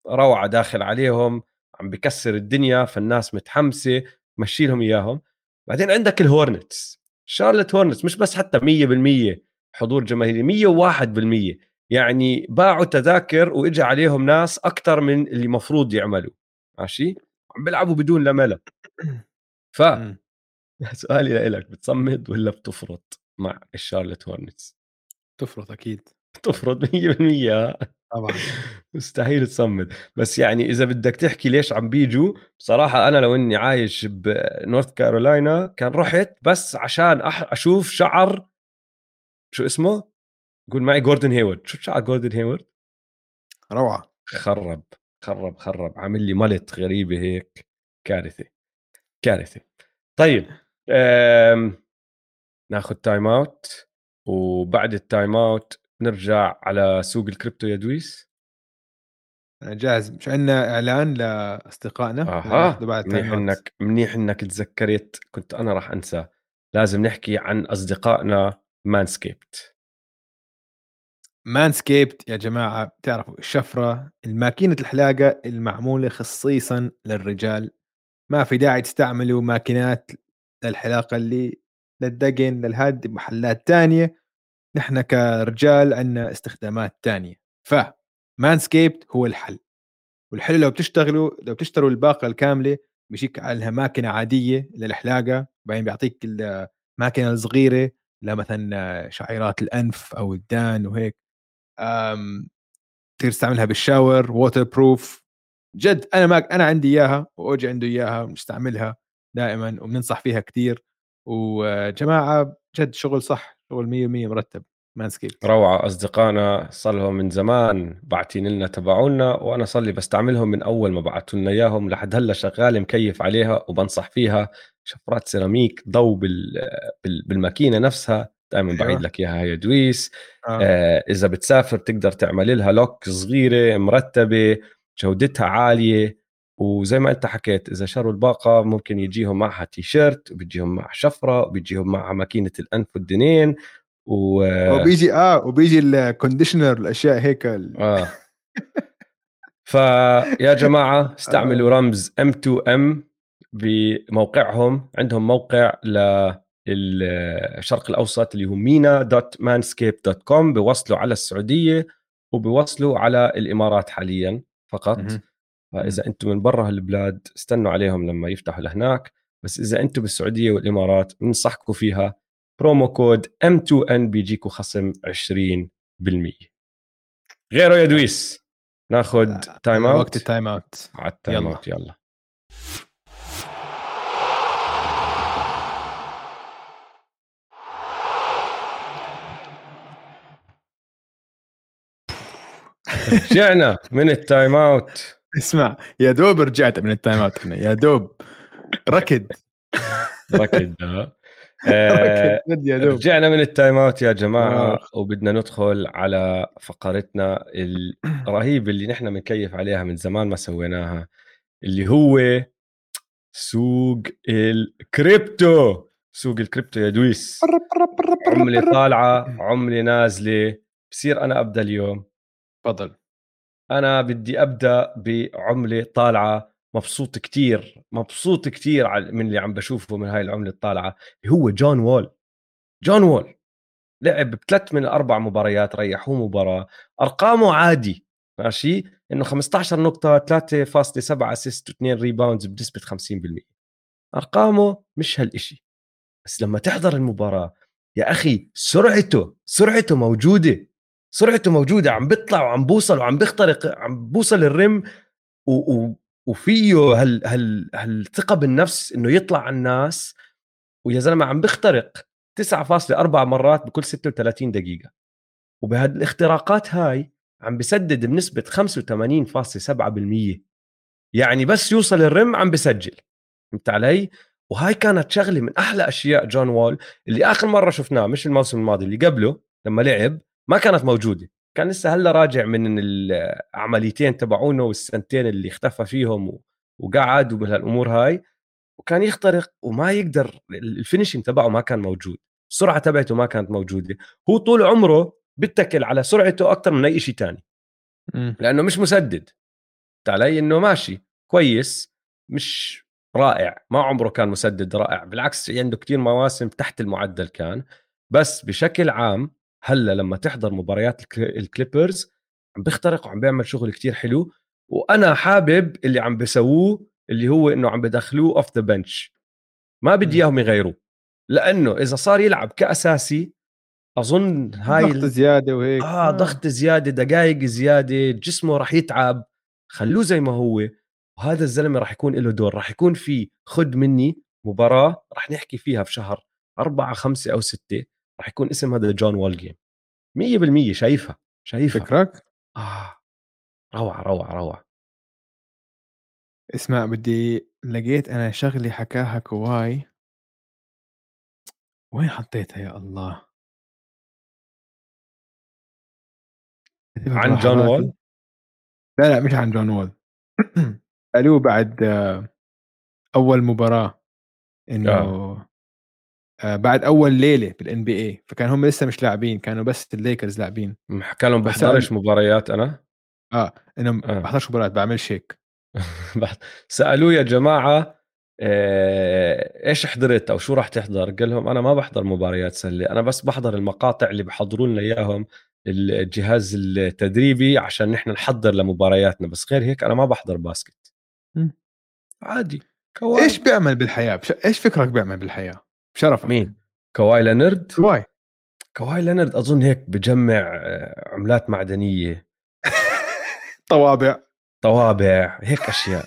روعة داخل عليهم عم بكسر الدنيا فالناس متحمسة مشي لهم إياهم. بعدين عندك ال Hornets Charlotte Hornets مش بس حتى 100% حضور جماهيري 101% يعني باعوا تذاكر واجى عليهم ناس أكثر من اللي مفروض يعملوا. ماشي؟ عم بيلعبوا بدون لاميلو ف. سؤالي لك بتصمد ولا بتفرط مع ال Charlotte Hornets تفرط أكيد. تفرط 100% طبعا. مستحيل تصمد بس يعني إذا بدك تحكي ليش عم بيجوا بصراحة أنا لو إني عايش بنورث كارولاينا كان رحت بس عشان أح أشوف شعر شو اسمه؟ قول معي جوردن هيورد شو شعر جوردن هيورد روعة. خرب خرب خرب. عامل لي mullet غريبة هيك. كارثة كارثة. طيب. ناخذ time out وبعد ال time out نرجع على سوق الكريبتو يا دويس. أنا جاهز. مش عندنا إعلان لأصدقائنا؟ أها. بعد منيح. انك منيح إنك تذكرت. كنت أنا راح أنسى. لازم نحكي عن أصدقائنا Manscaped Manscaped يا جماعة بتعرفوا الشفرة الماكينة الحلاقة المعمولة خصيصا للرجال. ما في داعي تستعملوا ماكينات للحلاقه اللي للدقن للهد محلات تانية نحن كرجال عندنا استخدامات تانية. ف Manscaped هو الحل. والحلو لو بتشتغلوا لو بتشتروا الباقة الكاملة بيجيك عليها ماكينه عادية للحلاقة بعدين بيعطيك الماكينه الصغيرة لمثلا شعيرات الأنف أو الدان وهيك. تقدر تستعملها بال shower waterproof جد أنا ما أنا عندي إياها واوجي عنده إياها بنستعملها دائما وبننصح فيها كثير وجماعة جد شغل صح شغل 100% مرتب Manscaped روعة. أصدقائنا صار لهم من زمان باعتين لنا تبعونا وأنا صار لي بستعملهم من أول ما بعتوا لنا إياهم لحد هلأ شغال مكيف عليها وبنصح فيها. شفرات سيراميك ضو بال... بال... بالماكينة نفسها. دائما أيوة. بعيد لك إياها يا دويس. آه. آه إذا بتسافر تقدر تعمل لها lock صغيرة مرتبة جودتها عالية. وزي ما أنت حكيت إذا شروا الباقة ممكن يجيهم معها تي شيرت وبيجيهم مع شفرة وبيجيهم معها ماكينة الأنف والدنين و وبيجي آه وبيجي ال conditioner الأشياء هيك ال- آه. فيا جماعة استعملوا رمز M2M بموقعهم. عندهم موقع للشرق الأوسط اللي هو mena dot manscaped dot com بوصلوا على السعودية وبوصلوا على الإمارات حاليا فقط. فإذا أنتم من برا هالبلاد استنوا عليهم لما يفتحوا لهناك بس إذا أنتم بالسعودية والإمارات بنصحكم فيها. Promo code M2N بيجيكم خصم 20% غيره يا دويس. ناخذ time out وقت ال time out على ال time يلا. out يلا. رجعنا من ال time out اسمع يا دوب رجعت من ال time out هنا يا دوب. ركض. ركض آه، ركض جد يا دوب. رجعنا من ال time out يا جماعة آخ. وبدنا ندخل على فقرتنا الرهيبه اللي نحن بنكيف عليها من زمان ما سويناها اللي هو سوق الكريبتو. سوق الكريبتو يا دويس. عملة طالعة عملة نازلة. بصير أنا أبدأ اليوم. تفضل. أنا بدي أبدأ بعملة طالعة مبسوط كتير مبسوط كتير من اللي عم بشوفه من هاي العملة الطالعة هو جون وول. جون وول لعب بثلاث من الأربع مباريات ريحوه مباراة أرقامه عادي ماشي؟ إنه 15 نقطة 3.7 assist و2 rebounds بنسبة 50% أرقامه مش هالشيء بس لما تحضر المباراة يا أخي سرعته سرعته موجودة. سرعته موجودة عم بيطلع وعم بوصل وعم بيخترق عم بوصل ال rim و... و... وفيه هال هال هالثقه بالنفس إنه يطلع على الناس ويا زلمة عم بيخترق 9.4 مرات بكل 36 دقيقة. وبهذه الاختراقات هاي عم بسدد بنسبة 85.7% يعني بس يوصل الرم عم بسجل. فهمت علي؟ وهاي كانت شغلة من أحلى أشياء جون وول اللي آخر مرة شفناه مش الموسم الماضي اللي قبله لما لعب. ما كانت موجودة. كان لسه هلأ راجع من العمليتين تبعونه والسنتين اللي اختفى فيهم وقعد ومن هالامور هاي وكان يخترق وما يقدر ال finishing تبعه ما كان موجود. السرعة تبعته ما كانت موجودة. هو طول عمره بيتكل على سرعته أكثر من أي شيء ثاني لأنه مش مسدد. علي إنه ماشي. كويس. مش رائع. ما عمره كان مسدد رائع. بالعكس عنده كتير مواسم تحت المعدل كان. بس بشكل عام هلأ لما تحضر مباريات ال Clippers عم بيخترق وعم بيعمل شغل كتير حلو وأنا حابب اللي عم بسووه اللي هو إنه عم بدخلوه off the bench ما بدي إياهم يغيروه. لأنه إذا صار يلعب كأساسي أظن هاي ضغط زيادة وهيك. آه, آه. ضغط زيادة دقائق زيادة جسمه راح يتعب خلوه زي ما هو. وهذا الزلمة راح يكون له دور راح يكون في خد مني مباراة راح نحكي فيها في شهر أربعة خمسة أو ستة. راح يكون اسم هذا جون وول game 100% شايفها شايفها فكرك؟ آه روعة روعة روعة اسمع بدي لقيت أنا شغلة حكاها كواي وين حطيتها يا الله؟ عن جون وول؟ لا لا مش عن جون وول قالوه بعد أول مباراة إنه آه. آه بعد أول ليلة بال NBA فكان هم لسه مش لاعبين كانوا بس الليكرز لاعبين حكى لهم بحضرش مباريات أنا آه انه آه. بحضرش مباريات بعملش هيك سألوه يا جماعة آه، إيش حضرت أو شو راح تحضر؟ قال لهم أنا ما بحضر مباريات سلة، أنا بس بحضر المقاطع اللي بحضروا لنا إياهم الجهاز التدريبي عشان نحن نحضر لمبارياتنا بس غير هيك أنا ما بحضر basket. عادي كواي إيش بيعمل بالحياة. إيش فكرك بيعمل بالحياة بشرفك. مين؟ كواي لينرد؟ كواي. كواي لينرد أظن هيك بجمع آه، عملات معدنية. طوابع. طوابع هيك أشياء.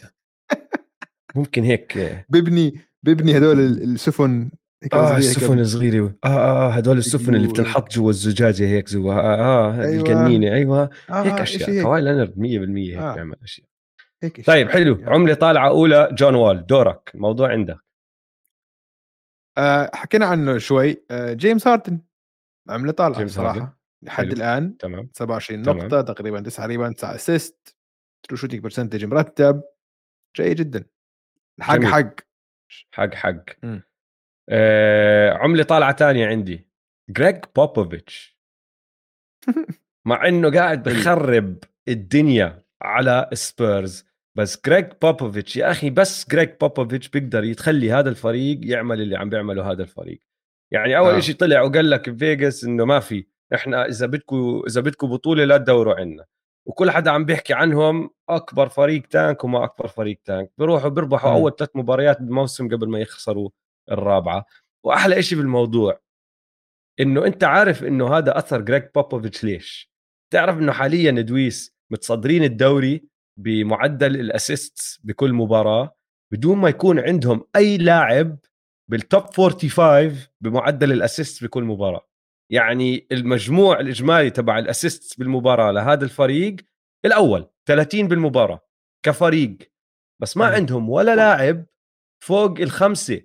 ممكن هيك آه، ببني ببني هدول السفن آه السفن الصغيرة آه آه هدول السفن اللي بتنحط جوا الزجاجة هيك جوا آه, آه أيوة. الجنينة أيوه. آه هيك أشياء. كواي لينرد 100% هيك آه. بيعمل أشياء. هيك طيب حلو. يعني. عملة طالعة أولى جون وول دورك. الموضوع عندك. آه حكينا عنه شوي. آه جيمس هاردن عمله طالعة جيمس صراحة هاردن. لحد. الآن. تمام. 27 نقطة تقريبا 9 rebound 9 assist true shooting percentage مرتب. جيد جدا. حق جميل. حق. حق حق. آه عملة طالعة ثانية عندي. جريج بوبوفيتش مع إنه قاعد بخرب الدنيا على سبيرز بس جريج بوبوفيتش يا أخي بس جريج بوبوفيتش بيقدر يتخلي هذا الفريق يعمل اللي عم بيعمله هذا الفريق. يعني أول آه. شيء طلع وقال لك فيغاس إنه ما في إحنا إذا بدكم إذا بدكم بطولة لا تدوروا عنا. وكل حدا عم بيحكي عنهم أكبر فريق tank وما أكبر فريق tank. بيروحوا بيربحوا م. أول ثلاث مباريات بالموسم قبل ما يخسروا الرابعة. وأحلى شيء بالموضوع إنه أنت عارف إنه هذا أثر جريج بوبوفيتش ليش؟ تعرف إنه حاليا دول متصدرين الدوري بمعدل ال assist بكل مباراة بدون ما يكون عندهم أي لاعب بال top 45 بمعدل ال assist بكل مباراة. يعني المجموع الإجمالي تبع ال assist بالمباراة لهذا الفريق الأول 30 بالمباراة كفريق. بس ما عندهم ولا لاعب فوق الخمسة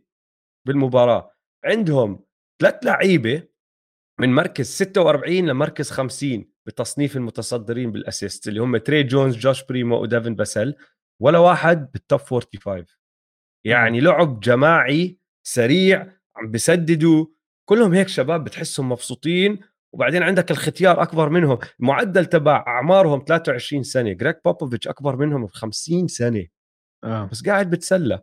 بالمباراة. عندهم ثلاث لعيبة من مركز 46 لمركز 50 بتصنيف المتصدرين بال assist اللي هم تري جونز جوش بريمو وديفن فاسل ولا واحد بال top 45 يعني لعب جماعي سريع عم بسددوا. كلهم هيك شباب بتحسهم مبسوطين وبعدين عندك الختيار أكبر منهم. المعدل تبع أعمارهم 23 سنة. جريك بوبوفيتش أكبر منهم ب 50 سنة. آه. بس قاعد بتسلى.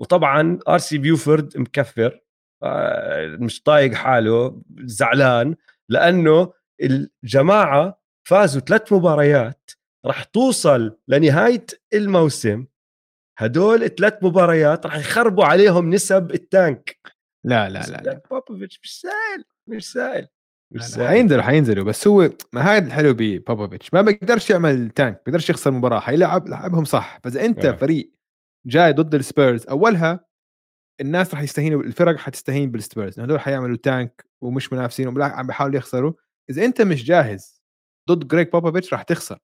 وطبعا آر سي بيوفورد مكفر آه، مش طايق حاله زعلان لأنه الجماعة فازوا ثلاث مباريات راح توصل لنهاية الموسم هدول ثلاث مباريات راح يخربوا عليهم نسب ال tank لا لا لا, لا. بوبوفيتش مش سهل مش سهل مش سهل حينزلوا حينزلوا بس هو ما هذا الحلو ببوبوفيتش ما بيقدرش يعمل tank بيقدرش يخسر مباراة حيلعب لعبهم صح فاذا أنت آه. فريق جاي ضد السبيرز أولها الناس راح يستهينوا الفرق حتستهين بالسبيرز هذول حيعملوا tank ومش منافسين وبالعكس عم بيحاولوا يخسروا إذا أنت مش جاهز ضد جريك بوبوفيتش راح تخسر.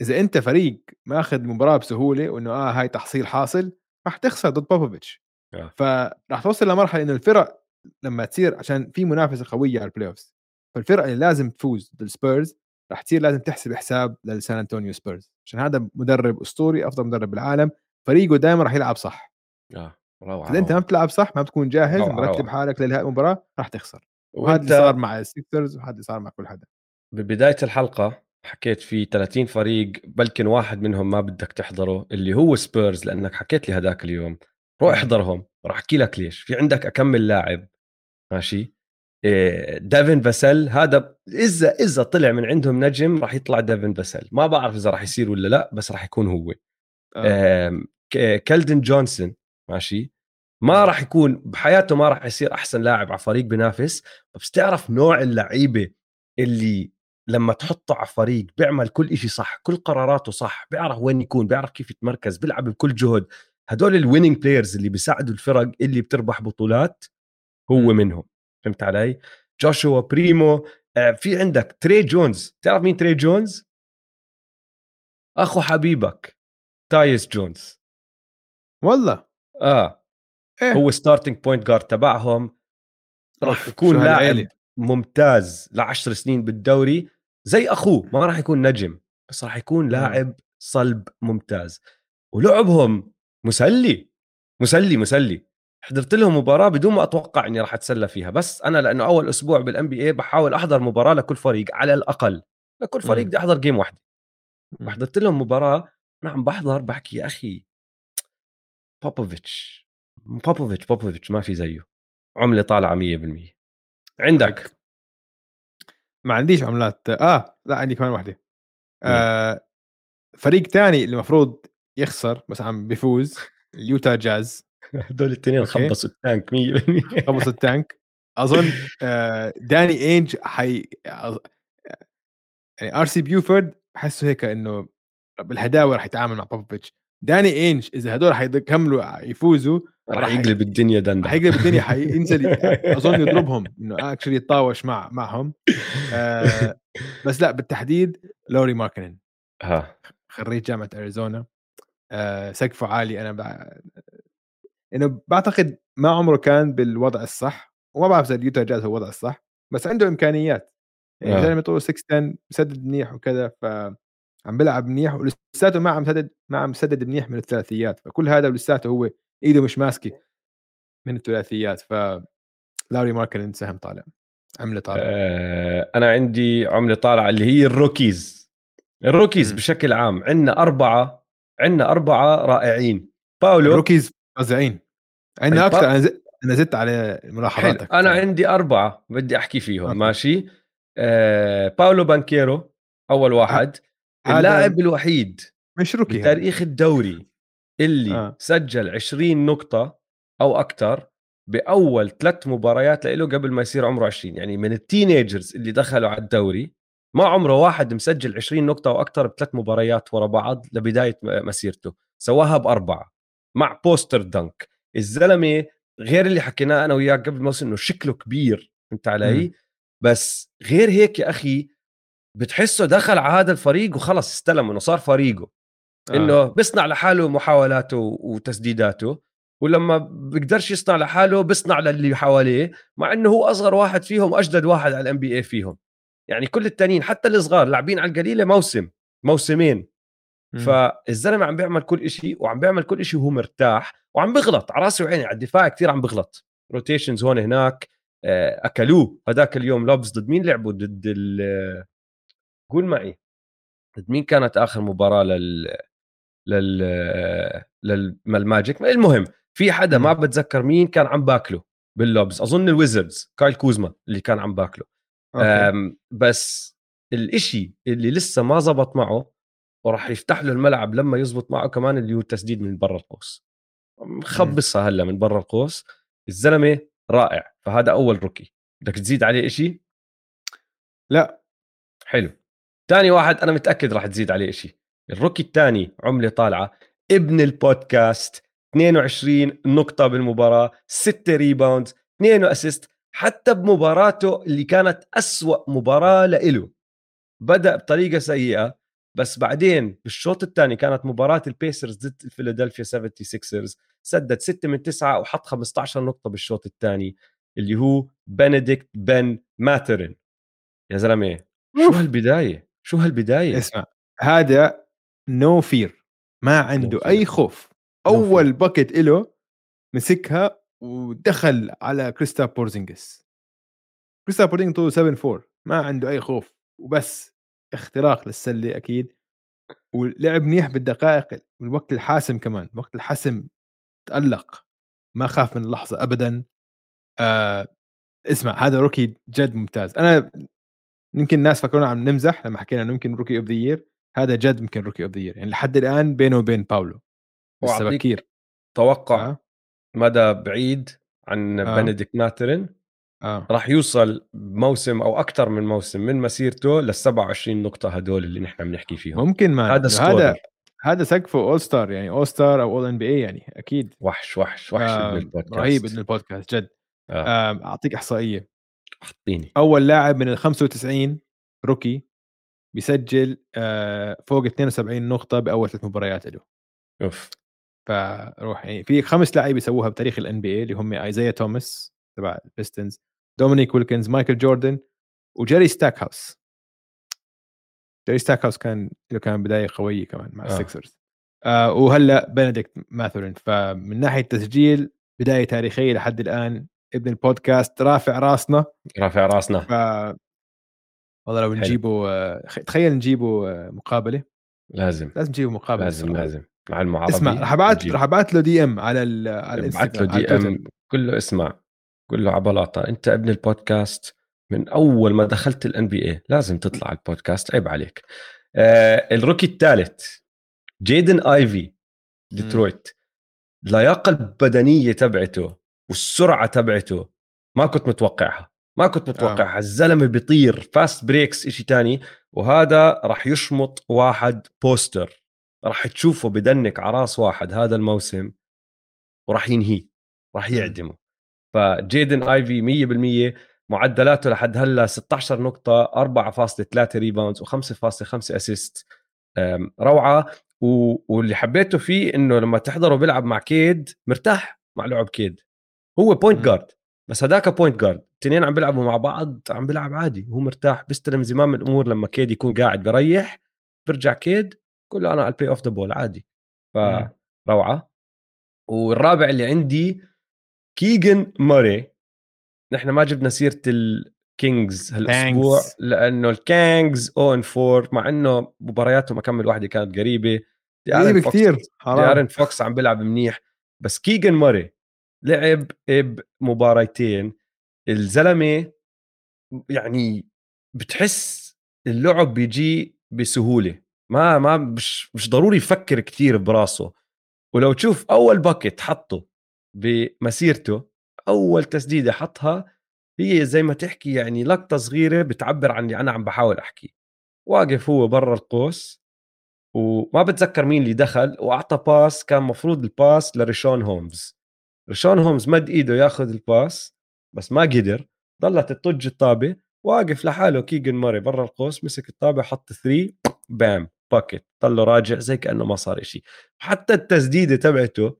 إذا أنت فريق ماخذ المباراه بسهولة وإنه آه هاي تحصيل حاصل راح تخسر ضد بوبوفيتش. آه. فراح توصل لمرحلة إنه الفرق لما تصير عشان في منافسة قوية على ال playoffs فالفرق اللي لازم تفوز ضد السبيرز راح تصير لازم تحسب حساب للسان انطونيو سبيرز عشان هذا مدرب أسطوري أفضل مدرب بالعالم فريقه دائما راح يلعب صح. آه روعة إذا أنت ما بتلعب صح ما بتكون جاهز مرتب. حالك لهي المباراه راح تخسر. وهذا اللي صار مع السيكسرز وهذا اللي صار مع كل حدا. ببداية الحلقة حكيت في 30 فريق بلكن واحد منهم ما بدك تحضره اللي هو سبيرز لأنك حكيت لي هذاك اليوم. روح. احضرهم. راح أحكي لك ليش. في عندك أكمل لاعب. ماشي؟ إيه، ديفن فاسل. هذا إذا إذا طلع من عندهم نجم راح يطلع ديفن فاسل. ما بعرف إذا راح يصير ولا لا بس راح يكون هو. آه. آم، ك- كالدن جونسون. ماشي؟ ما راح يكون بحياته ما راح يصير أحسن لاعب على فريق بينافس. بس تعرف نوع اللعيبة اللي لما تحطه على فريق بيعمل كل إشي صح كل قراراته صح بيعرف وين يكون بيعرف كيف يتمركز بيلعب بكل جهد. هدول ال winning players اللي بيساعدوا الفرق اللي بتربح بطولات هو. منهم. فهمت علي؟ جوشوا بريمو آه، في عندك تري جونز. تعرف مين تري جونز؟ أخو حبيبك تايس جونز. والله؟ آه. إيه. هو starting point guard تبعهم راح يكون لاعب هالعيلة. ممتاز لعشر سنين بالدوري زي أخوه ما راح يكون نجم بس راح يكون لاعب صلب ممتاز ولعبهم مسلي مسلي مسلي حضرت لهم مباراة بدون ما أتوقع إني راح أتسلى فيها بس أنا لأنه أول أسبوع بال NBA بحاول أحضر مباراة لكل فريق على الأقل لكل فريق. بدي أحضر game واحدة. حضرت لهم مباراة أنا عم بحضر بحكي يا أخي بوبوفيتش بوبوفيتش بوبوفيتش ما في زيه. عملة طالعة 100% عندك؟ ما عنديش عملات. آه لا عندي كمان واحدة. آه فريق تاني اللي المفروض يخسر بس عم بيفوز اليوتا جاز. هدول الاثنين. خبصوا ال tank 100% خلص ال tank. أظن آه داني إينج حي يعني آر سي بيوفورد بحسه هيك إنه بالهداوة رح يتعامل مع بوبوفيتش. داني اينج إذا هدول حيكملوا يفوزوا راح يقلب الدنيا دندا رح يقلب الدنيا حينزل أظن يضربهم إنه actually يتطاوش مع معهم. آه بس لا بالتحديد لوري ماركنن ها. خريج جامعة أريزونا. آه سقفه عالي. أنا بع... إنه بعتقد ما عمره كان بالوضع الصح. وما بعرف إذا اليوتا جاز هو الوضع الصح بس عنده إمكانيات. يعني. زلمه طوله 6 10 بسدد منيح وكذا ف عم بيلعب منيح ولساته ما عم سدد ما عم سدد منيح من الثلاثيات. فكل هذا ولساته هو إيده مش ماسكة من الثلاثيات. ف لاري ماركن سهم طالع. عملة طالع. آه أنا عندي عملة طالعة اللي هي ال rookies. ال rookies مم. بشكل عام عندنا أربعة عندنا أربعة رائعين. باولو ال rookies فظيعين. عندنا الب- أكثر أنا زدت أنا زدت على ملاحظاتك. أنا عندي أربعة بدي أحكي فيهم. ماشي؟ آه باولو بانكيرو أول واحد. هذا اللاعب الوحيد مش rookie. بتاريخ الدوري اللي آه. سجل 20 نقطة أو أكثر بأول ثلاث مباريات له قبل ما يصير عمره 20 يعني من ال teenagers اللي دخلوا على الدوري ما عمره واحد مسجل 20 نقطة أو أكثر بثلاث مباريات ورا بعض لبداية م- مسيرته سواها بأربعة مع poster dunk الزلمة غير اللي حكيناه أنا وياك قبل الموسم إنه شكله كبير فهمت علي مم. بس غير هيك يا أخي بتحسه دخل على هذا الفريق وخلص استلم انه صار فريقه. آه. إنه بيصنع لحاله محاولاته وتسديداته ولما بيقدرش يصنع لحاله بيصنع للي حواليه مع إنه هو أصغر واحد فيهم واجدد واحد على ال NBA فيهم. يعني كل التانيين حتى الصغار لاعبين على القليلة موسم موسمين. مم. فالزلمة عم بيعمل كل شيء وعم بيعمل كل شيء وهو مرتاح وعم بغلط على راسي وعيني على الدفاع كثير عم بغلط rotations هون هناك آه، أكلوه هذاك اليوم lobs ضد مين لعبوا؟ ضد ال قول معي مين كانت آخر مباراة لل لل للماجيك المهم في حدا ما بتذكر مين كان عم باكله بال lobs. أظن الويزردز كايل كوزما اللي كان عم باكله. okay. بس الإشي اللي لسه ما زبط معه وراح يفتح له الملعب لما يزبط معه كمان اللي هو التسديد من برا القوس. مخبصها هلا من برا القوس. الزلمة رائع فهذا أول rookie بدك تزيد عليه إشي؟ لا. حلو. ثاني واحد أنا متأكد راح تزيد عليه إشي. ال rookie الثاني عملة طالعة. ابن البودكاست. 22 نقطة بالمباراة. 6 rebound 2 assist حتى بمباراته اللي كانت أسوأ مباراة لإله. بدأ بطريقة سيئة بس بعدين بالشوط الثاني كانت مباراة البيسرز ضد الفيلادلفيا 76رز سدد 6 من 9 وحط 15 نقطة بالشوط الثاني اللي هو بنديكت بن ماترن. يا زلمة شو هالبداية؟ شو هالبداية؟ اسمع هذا no no fear ما عنده no أي خوف. أول no bucket له مسكها ودخل على كريستا بورزينجس. كريستا بورزينجس طوله 7 4 ما عنده أي خوف. وبس اختراق للسلة أكيد. ولعب منيح بالدقائق والوقت الحاسم كمان وقت الحسم تألق. ما خاف من اللحظة ابدا. آه اسمع هذا rookie جد ممتاز. أنا يمكن الناس فكرونا عم نمزح لما حكينا إنه يمكن rookie of the year هذا جد يمكن rookie of the year يعني لحد الآن بينه وبين باولو لسه بكير توقع آه. مدى بعيد عن آه. بنديكت ماترن آه. راح يوصل موسم أو أكثر من موسم من مسيرته لل 27 نقطة هدول اللي نحن بنحكي فيهم. ممكن ما هذا هذا هذا سقفه all star يعني all star أو all NBA يعني أكيد. وحش وحش وحش آه البودكاست. رهيب ابن البودكاست جد. آه. آه أعطيك إحصائية. اعطيني أول لاعب من ال 95 rookie بيسجل آه فوق 72 نقطة بأول ثلاث مباريات له. أوف. فروح يعني في خمس لاعبين يسووها بتاريخ ال NBA اللي هم ايزايا توماس تبع البيستونز دومينيك ويلكنز مايكل جوردن وجيري ستاك هاوس جيري ستاك هاوس كان له كان بداية قوية كمان مع آه. السكسرز آه وهلا بنديكت ماثورين فمن ناحية تسجيل بداية تاريخية لحد الآن ابن البودكاست رافع راسنا. رافع راسنا. ف... والله لو نجيبه آه، تخيل نجيبه آه، مقابلة. لازم. لازم نجيبه مقابلة لازم الصراحة. لازم. مع المعربي اسمع راح ابعت راح ابعت له DM على ال على الانستغرام له دي إم قل له اسمع. قل له عبلاطة. أنت ابن البودكاست من أول ما دخلت ال NBA لازم تطلع على البودكاست عيب عليك. آه ال rookie الثالث جيدن ايفي ديترويت. اللياقه البدنية تبعته والسرعة تبعته ما كنت متوقعها ما كنت متوقعها. آه. الزلمة بيطير fast breaks شيء تاني وهذا راح يشمط واحد poster راح تشوفه ب dunk على راس واحد هذا الموسم وراح ينهيه راح يعدمه. فجيدن آيفي 100% معدلاته لحد هلأ 16 نقطة 4.3 rebounds و5.5 assist روعة. واللي حبيته فيه إنه لما تحضره بيلعب مع كيد مرتاح مع لعب كيد. هو point guard بس هداك point guard الاثنين عم بيلعبوا مع بعض عم بيلعب عادي. هو مرتاح بيستلم زمام الأمور لما كيد يكون قاعد بريح برجع كيد كله أنا على ال be off the ball عادي. فروعة. والرابع اللي عندي كيجن موري نحن ما جبنا سيرة الكينجز هالأسبوع لأنه الكينجز oh and 4 مع إنه مبارياتهم اكمل واحدة كانت قريبة. قريبة كثير دي فوكس عم بيلعب منيح. بس كيجن موري لعب بمباريتين الزلمة يعني بتحس اللعب بيجي بسهولة. ما ما مش مش ضروري يفكر كثير براسه. ولو تشوف أول bucket حطه بمسيرته أول تسديدة حطها هي زي ما تحكي يعني لقطة صغيرة بتعبر عن اللي أنا عم بحاول أحكي. واقف هو برا القوس وما بتذكر مين اللي دخل وأعطى pass كان مفروض ال pass لريشون هومز ريشون هومز مد إيده ياخذ ال pass بس ما قدر ضلت تطج الطابة واقف لحاله كيجن ماري برا القوس مسك الطابة حط three bam bucket ضله راجع زي كأنه ما صار إشي. حتى التسديدة تبعته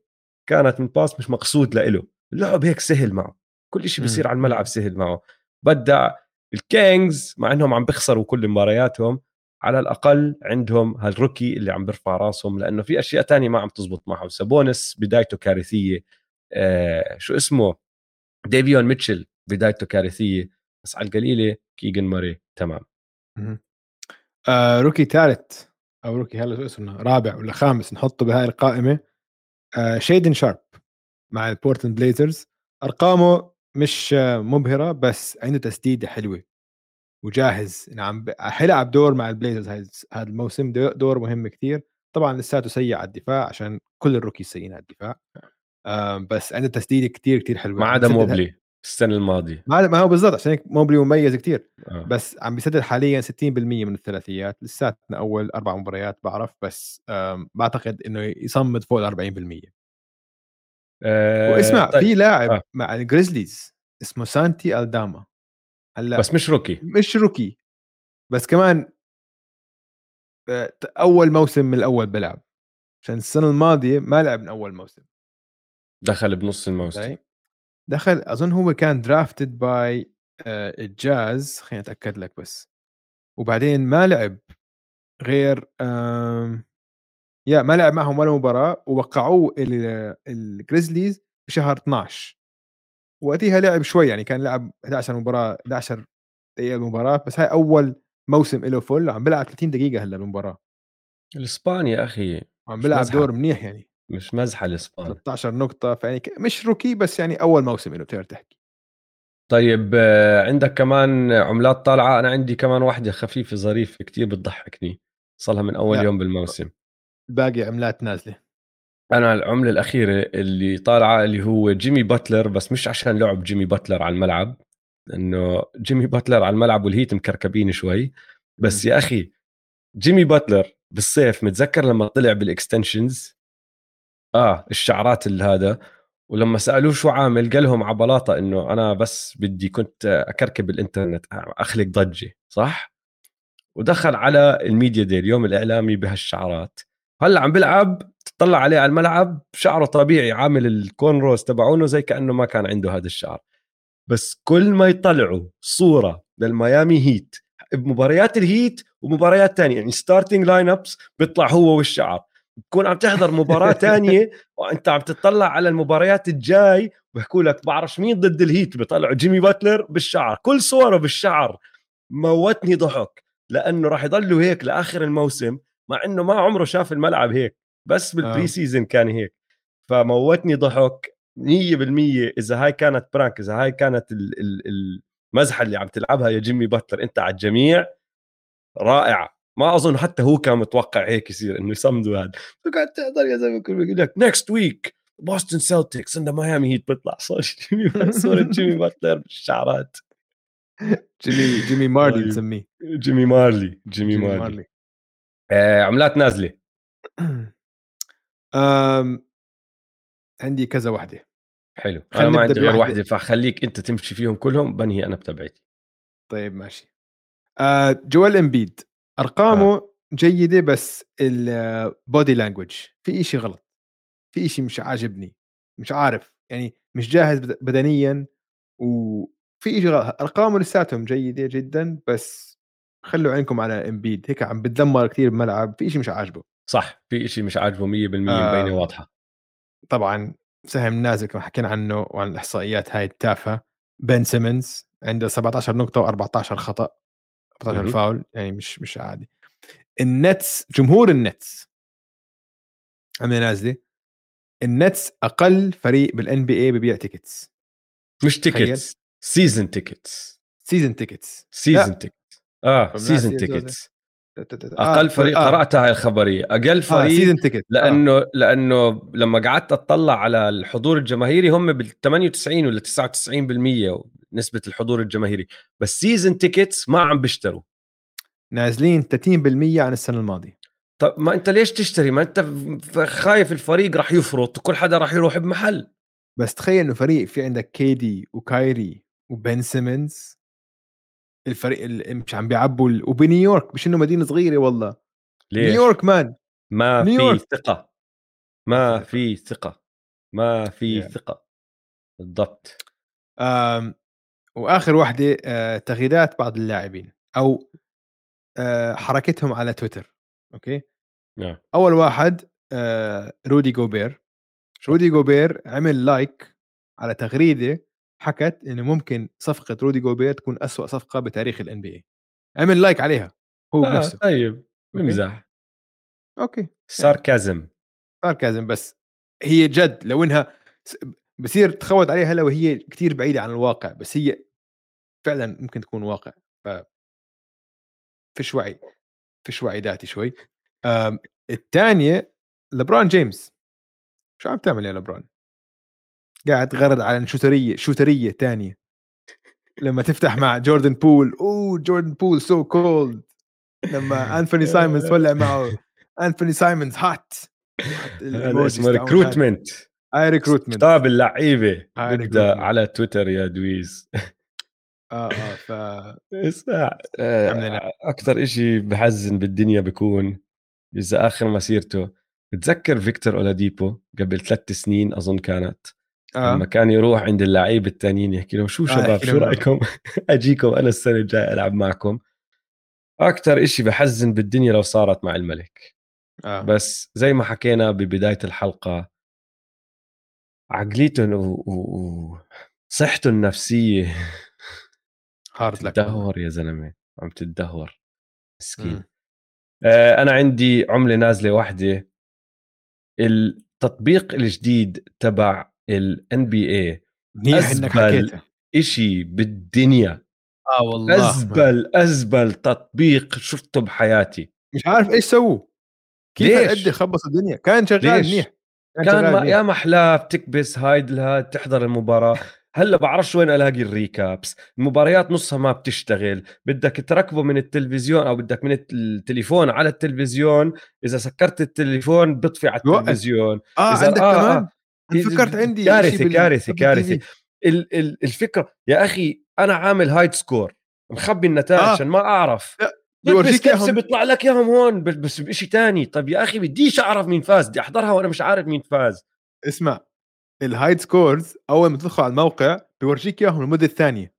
كانت من pass مش مقصود لإله. اللعب هيك سهل معه. كل شيء بيصير على الملعب سهل معه. بدع الكينجز مع إنهم عم بيخسروا كل مبارياتهم على الأقل عندهم هال rookie اللي عم بيرفع راسهم لأنه في أشياء تانية ما عم تزبط معه سابونيس بدايته كارثية. آه شو اسمه؟ ديفيون ميتشل بدايته كارثيه بس على القليلة كيجن ماري تمام. آه rookie ثالث أو rookie هلا شو اسمه؟ رابع ولا خامس نحطه بهاي القائمة. آه شيدن شارب مع البورتلاند بليزرز. أرقامه مش مبهرة بس عنده تسديدة حلوة. وجاهز. نعم حيلعب دور مع البليزرز هذا الموسم. دور مهم كثير طبعا لساته سيء على الدفاع عشان كل ال rookie سيئين على الدفاع. آه بس عنده تسديده كثير كثير حلوة. ما عدا موبلي السنة الماضية. ما ما هو بالضبط عشان هيك موبلي مميز كثير آه. بس عم بيسدد حاليا 60% من الثلاثيات. لساتنا أول أربع مباريات بعرف بس بعتقد إنه يصمد فوق ال 40% آه واسمع طيب. في لاعب آه. مع الجريزليز اسمه سانتي ألداما. هلأ بس مش rookie مش rookie بس كمان آه، أول موسم من الأول بلعب عشان السنة الماضية ما لعب من أول موسم. دخل بنص الموسم. دخل أظن هو كان drafted by الجاز خليني أتأكد لك بس. وبعدين ما لعب غير يا ما لعب معهم ولا مباراة ووقعوه الجريزليز بشهر 12 وقتها لعب شوي يعني كان لعب 11 مباراة 11 دقيقة المباراة بس هاي أول موسم له full عم بيلعب 30 دقيقة هلأ المباراة. الإسباني يا أخي عم بيلعب دور منيح يعني. مش مزحة الإسباني. 13 نقطة فيعني مش rookie بس يعني أول موسم له بتقدر تحكي. طيب آه، عندك كمان عملات طالعة. أنا عندي كمان واحدة خفيفة ظريفة كتير بتضحكني. صارها من أول يوم بالموسم. باقي عملات نازلة. أنا العملة الأخيرة اللي طالعة اللي هو جيمي باتلر بس مش عشان لعب جيمي باتلر على الملعب انه جيمي باتلر على الملعب والهيت مكركبين شوي. بس يا أخي جيمي باتلر بالصيف متذكر لما طلع بال extensions آه الشعرات هذا. ولما سألوه شو عامل قال لهم على بلاطة إنه أنا بس بدي كنت أكركب الإنترنت أخلق ضجة صح؟ ودخل على ال media day اليوم الإعلامي بهالشعرات. هلأ عم بلعب تطلع عليه على الملعب شعره طبيعي عامل ال corn rows تبعونه زي كأنه ما كان عنده هذا الشعر. بس كل ما يطلعوا صورة للميامي هيت بمباريات الهيت ومباريات تانية يعني starting lineups بيطلع هو والشعر. بتكون عم تحضر مباراة تانية وأنت عم تطلع على المباريات الجاي بحكوا لك بعرفش مين ضد الهيت بيطلعوا جيمي باتلر بالشعر كل صوره بالشعر. موتني ضحك لأنه راح يضلوا هيك لآخر الموسم مع إنه ما عمره شاف الملعب هيك بس بال pre season كان هيك. فموتني ضحك 100% إذا هاي كانت prank إذا هاي كانت المزحة اللي عم تلعبها يا جيمي باتلر أنت على الجميع رائعة. ما أظن حتى هو كان متوقع هيك يصير إنه يصمدوا هذا. فقعدت تحضر يا زلمة بيقول لك next week بوستن سيلتكس and ميامي هيت بيطلع. صوره جيمي باتلر بالشعرات. جيمي جيمي مارلي نسميه. جيمي مارلي جيمي, جيمي مارلي, مارلي. آه عملات نازلة. أم... عندي كذا وحدة. حلو. أنا ما عندي غير وحدة فخليك أنت تمشي فيهم كلهم بنهي أنا بتبعتي. طيب ماشي. آه جوال إمبيد. أرقامه آه. جيدة بس ال body language في إشي غلط في إشي مش عاجبني مش عارف يعني مش جاهز بدنيا وفي إشي غلط أرقامه لساتهم جيدة جدا بس خلوا عينكم على امبيد هيك عم بتدمر كثير بملعب في شيء مش عاجبه. صح في شيء مش عاجبه 100% مبينة واضحة. طبعا سهم نازل كما حكينا عنه وعن الإحصائيات هاي التافهة. بن سيمنز عنده 17 نقطة و14 خطأ. 14 فاول يعني مش مش عادي. النتس جمهور النتس. عم نازله النتس أقل فريق بال NBA ببيع tickets مش tickets season tickets season tickets season tickets آه season tickets أقل آه، فريق آه. قرأتها هاي الخبريه أقل آه، فريق آه. season ticket لأنه آه. لأنه لما قعدت أطلع على الحضور الجماهيري هم بال 98 ولا 99% نسبة الحضور الجماهيري بس season tickets ما عم بيشتروا. نازلين 30% عن السنة الماضية. طب ما أنت ليش تشتري؟ ما أنت خايف الفريق راح يفرط وكل حدا راح يروح بمحل. بس تخيل إنه فريق في عندك كيدي وكايري وبن سيمنز الفريق اللي مش عم بيعبوا وبنيويورك مش إنه مدينة صغيرة والله. ليش؟ نيويورك man. ما نيويورك. في ثقة. ما في ثقة. ما في yeah. ثقة. بالضبط. وآخر واحدة آه تغييرات بعض اللاعبين أو آه حركتهم على تويتر okay؟ yeah. أول واحد آه رودي جوبير. رودي جوبير عمل like على تغريدة حكت إنه ممكن صفقة رودي جوبير تكون أسوأ صفقة بتاريخ ال NBA عمل like عليها هو آه بنفسه. طيب بمزح okay؟ sarcasm. ساركازم بس. هي جد لو إنها بصير تخوت عليها هلا وهي كتير بعيدة عن الواقع بس هي فعلا ممكن تكون واقع ف فيش وعي فيش وعي ذاتي شوي. آم، الثانية لبران جيمس. شو عم تعمل يا لبران؟ قاعد تغرد على شوتريه شوترية ثانية. لما تفتح مع جوردن بول أوه جوردن بول سو كولد لما أنثوني سايمونز ولع معه أنثوني سايمونز هات اسمه ريكروتمنت هاي ريكروتمنت خطاب اللعيبة recruitment. على تويتر يا دويز. آه آه ف اسمع. أكثر إشي بحزن بالدنيا بيكون إذا آخر مسيرته بتذكر فيكتور أولاديبو قبل ثلاث سنين أظن كانت لما آه كان يروح عند اللعيبة التانيين يحكي لهم شو آه، شباب يحكي شو رأيكم؟ أجيكم أنا السنة الجاية ألعب معكم. أكثر إشي بحزن بالدنيا لو صارت مع الملك. آه. بس زي ما حكينا ببداية الحلقة عقليتهم و- وصحته النفسية هارد لك. تدهور يا زلمة عم تدهور مسكين. آه، أنا عندي عملة نازلة واحدة التطبيق الجديد تبع ال NBA منيح إنك. حكيتها إشي بالدنيا. آه والله. أزبل أزبل تطبيق شفته بحياتي. مش عارف إيش سووا. كيف؟ هالقد خبص الدنيا؟ كان شغال؟ منيح. كان شغال ما. يا محلاه بتكبس هايد لها تحضر المباراة. هلأ بعرفش وين ألاقي الريكابس المباريات نصها ما بتشتغل بدك تركبه من التلفزيون أو بدك من التليفون على التلفزيون إذا سكرت التليفون بيطفي على. التلفزيون آه عندك آه، كمان آه. فكرت عندي. كارثة. ال- ال- الفكرة يا أخي أنا عامل hide score مخبي النتائج آه. عشان ما أعرف بيورجيك إياهم. بيطلع لك إياهم هون بس- بشيء تاني طب يا أخي بديش أعرف مين فاز بدي أحضرها وأنا مش عارف مين فاز اسمع ال hide scores أول ما تدخل على الموقع بيورجيك إياهم لمده ثانية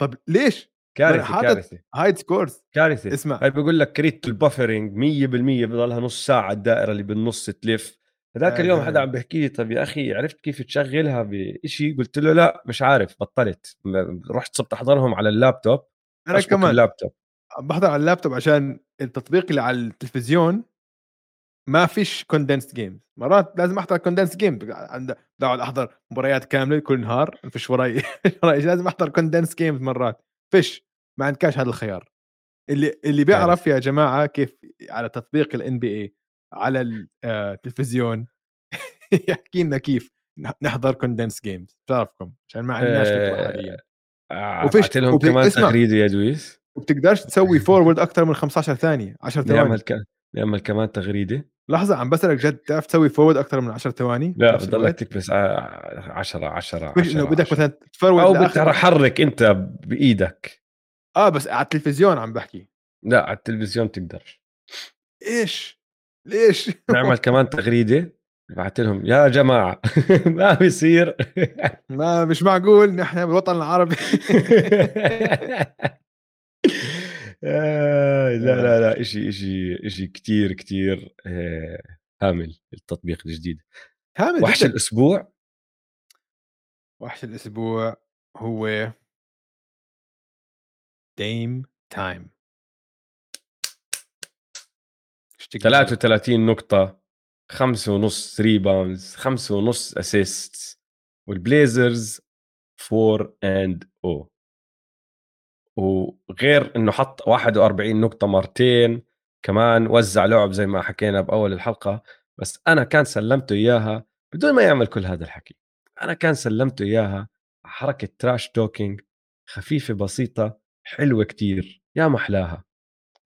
طب ليش؟ كارثة كارثة. hide scores كارثة. اسمع. هاي بقول لك كريت ال buffering 100% بضلها نص ساعة الدائرة اللي بالنص تلف. هذاك آه، اليوم. حدا عم بيحكي لي طب يا أخي عرفت كيف تشغلها بشيء قلت له لا مش عارف بطلت. رحت صرت أحضرهم على اللابتوب أنا كمان. اللابتوب. بحضر على اللابتوب عشان التطبيق اللي على التلفزيون ما فيش condensed games مرات لازم أحضر condensed game بقعد أحضر مباريات كاملة كل نهار ما فيش وراي. لازم أحضر condensed games مرات. فيش. ما عندكاش هذا الخيار. اللي اللي بيعرف يا جماعة كيف على تطبيق الان بي اي على التلفزيون يحكي لنا كيف نحضر كوندنس جيمز بتعرفكم عشان ما عندناش آه، حاليا. وفيش وفيش- لهم كمان. تغريدة يا دويس. وبتقدرش تسوي فورورد أكثر من 15 ثانية 10 نعمل ثواني. ك... نعمل كمان تغريدة. لحظة عم بسألك جد تعرف تسوي فورورد أكثر من 10 ثواني؟ لا بضلك؟ تكبس 10 10 مش إنه 10 بدك مثلا تفرود أو بتحرك أنت بإيدك. آه بس على التلفزيون عم بحكي. لا على التلفزيون تقدر إيش؟ ليش؟ نعمل كمان تغريدة بعت لهم يا جماعة ما بيصير. ما مش معقول نحن بالوطن العربي. آه، لا لا لا إشي إشي إشي كتير كتير آه، هامل التطبيق الجديد. هامل وحش جداً. الأسبوع؟ وحش الأسبوع هو Dame Time 33 نقطة خمسة ونص rebounds خمسة ونص assist والبليزرز 4 and 0 وغير إنه حط 41 نقطة مرتين كمان وزع لعب زي ما حكينا بأول الحلقة بس أنا كان سلمته إياها بدون ما يعمل كل هذا الحكي. أنا كان سلمته إياها حركة trash talking خفيفة بسيطة حلوة كتير يا محلاها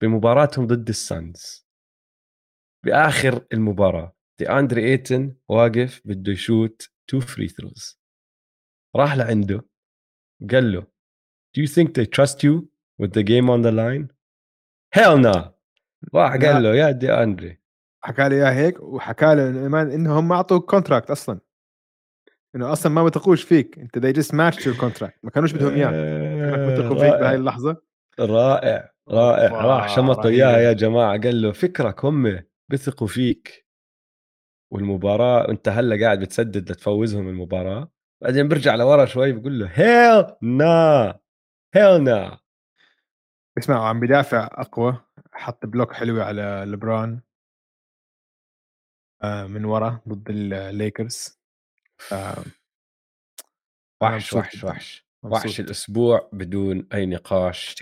بمباراتهم ضد الصنز بآخر المباراة دي أندري إيتن واقف بده يشوت two free throws راح لعنده قال له Do you think they trust you with the game on the line? Hell no. راح. قال له يا دي أندري. حكى لي إياه هيك وحكى له انهم ما أعطوك contract أصلا. إنه أصلا ما بثقوش فيك. أنت they just matched your contract. ما كانوش بدهم إياه. كانك بثقوا فيك بهاي اللحظة. رائع رائع. راح شمطوا رهيب. إياها يا جماعة. قال له فكرك هم بثقوا فيك. والمباراة أنت هلأ قاعد بتسدد لتفوزهم المباراة. بعدين برجع لورا شوي بقول له hell nah هيل نا اسمع عم بدافع أقوى حط block حلوة على لبران آه، من ورا ضد الليكرز آه، وحش وحش. وحش مبسوط. وحش الأسبوع بدون أي نقاش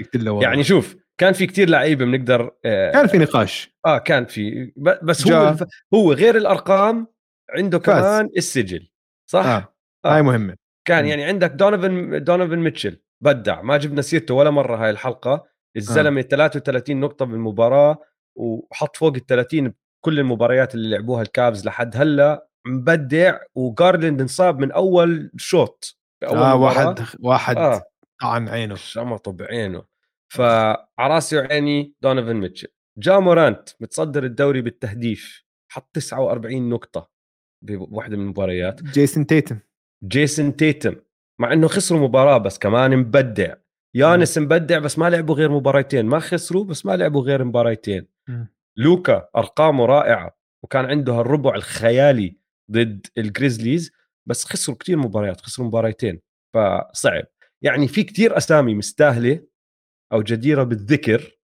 يعني شوف كان في كتير لعيبة بنقدر آه كان في نقاش آه كان في بس هو جا. الف... هو غير الأرقام عنده فاز. كمان السجل صح؟ آه آه. هاي مهمة كان. يعني عندك دونيفن دونيفن ميتشل بدع ما جبنا سيرته ولا مرة هاي الحلقة. الزلمة 33 نقطة بالمباراة وحط فوق ال 30 بكل المباريات اللي لعبوها الكابز لحد هلأ. مبدع وجارلاند انصاب من أول شوط آه مباراة. واحد واحد آه. طعن عينه. شمطة بعينه. فعراسي وعيني دونيفن ميتشل. جا مورانت متصدر الدوري بالتهديف حط 49 نقطة بواحده من المباريات. جيسون تيتم. جيسون تيتم. مع إنه خسروا مباراة بس كمان مبدع. يانس مبدع بس ما لعبوا غير مباريتين. ما خسروا بس ما لعبوا غير مباريتين. لوكا أرقامه رائعة وكان عنده هالربع الخيالي ضد الجريزليز بس خسروا كتير مباريات خسروا مباريتين. فصعب. يعني في كتير أسامي مستاهلة أو جديرة بالذكر.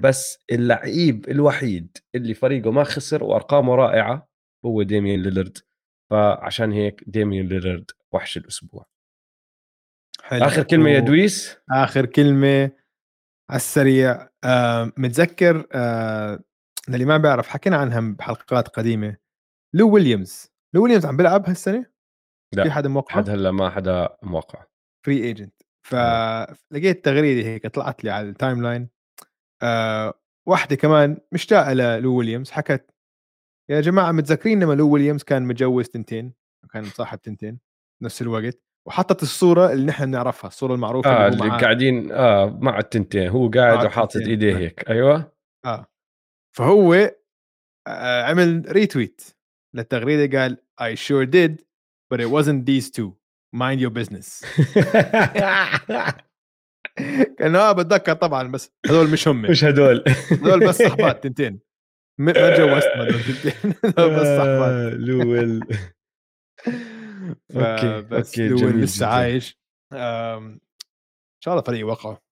بس اللعيب الوحيد اللي فريقه ما خسر وأرقامه رائعة هو ديميان ليلرد فعشان هيك ديميان ليلرد وحش الأسبوع. حلو. آخر كلمة يا دويس؟ آخر كلمة على السريع. آه متذكر آه اللي ما بيعرف حكينا عنها بحلقات قديمة. لو ويليامز. لو ويليامز عم بيلعب هالسنة؟ لا في حدا موقع لحد هلأ ما حدا موقع free agent فلقيت تغريدة هيك طلعت لي على ال timeline آه واحدة كمان مشتاقة للو ويليامز حكت يا جماعة متذكرين لما لو ويليامز كان متجوز تنتين؟ كان صاحب تنتين بنفس الوقت. وحطت الصورة اللي نحن بنعرفها الصورة المعروفة آه اللي اللي قاعدين آه مع التنتين هو قاعد وحاطط. ايديه نعم. هيك أيوه. آه. فهو آه عمل retweet للتغريدة قال I sure did but it wasn't these two. Mind your business. كان آه بتذكر طبعا بس هذول مش هم. مش هدول. هذول بس صحبات تنتين. ما تجوزت ما هذول تنتين. هذول بس صحبات. آه، لوين جميل لسه. عايش إن شاء الله فريق وقعه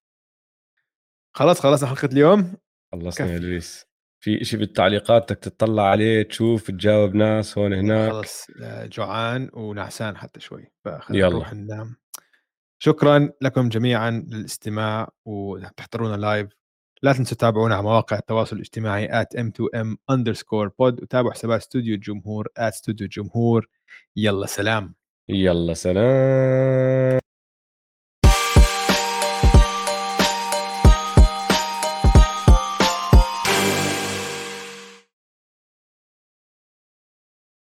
خلاص خلصنا حلقة اليوم خلصنا يا. لويس في إشي بالتعليقات بدك تطلع عليه تشوف تجاوب ناس هون هناك خلص آه، جوعان ونعسان حتى شوي فخلينا. نروح ننام شكرا لكم جميعا للاستماع وتحضرونا لايف لا تنسوا تتابعونا على مواقع التواصل الاجتماعي at m2m underscore pod وتابعوا حسابات استوديو الجمهور at استوديو الجمهور. يلا سلام. يلا سلام.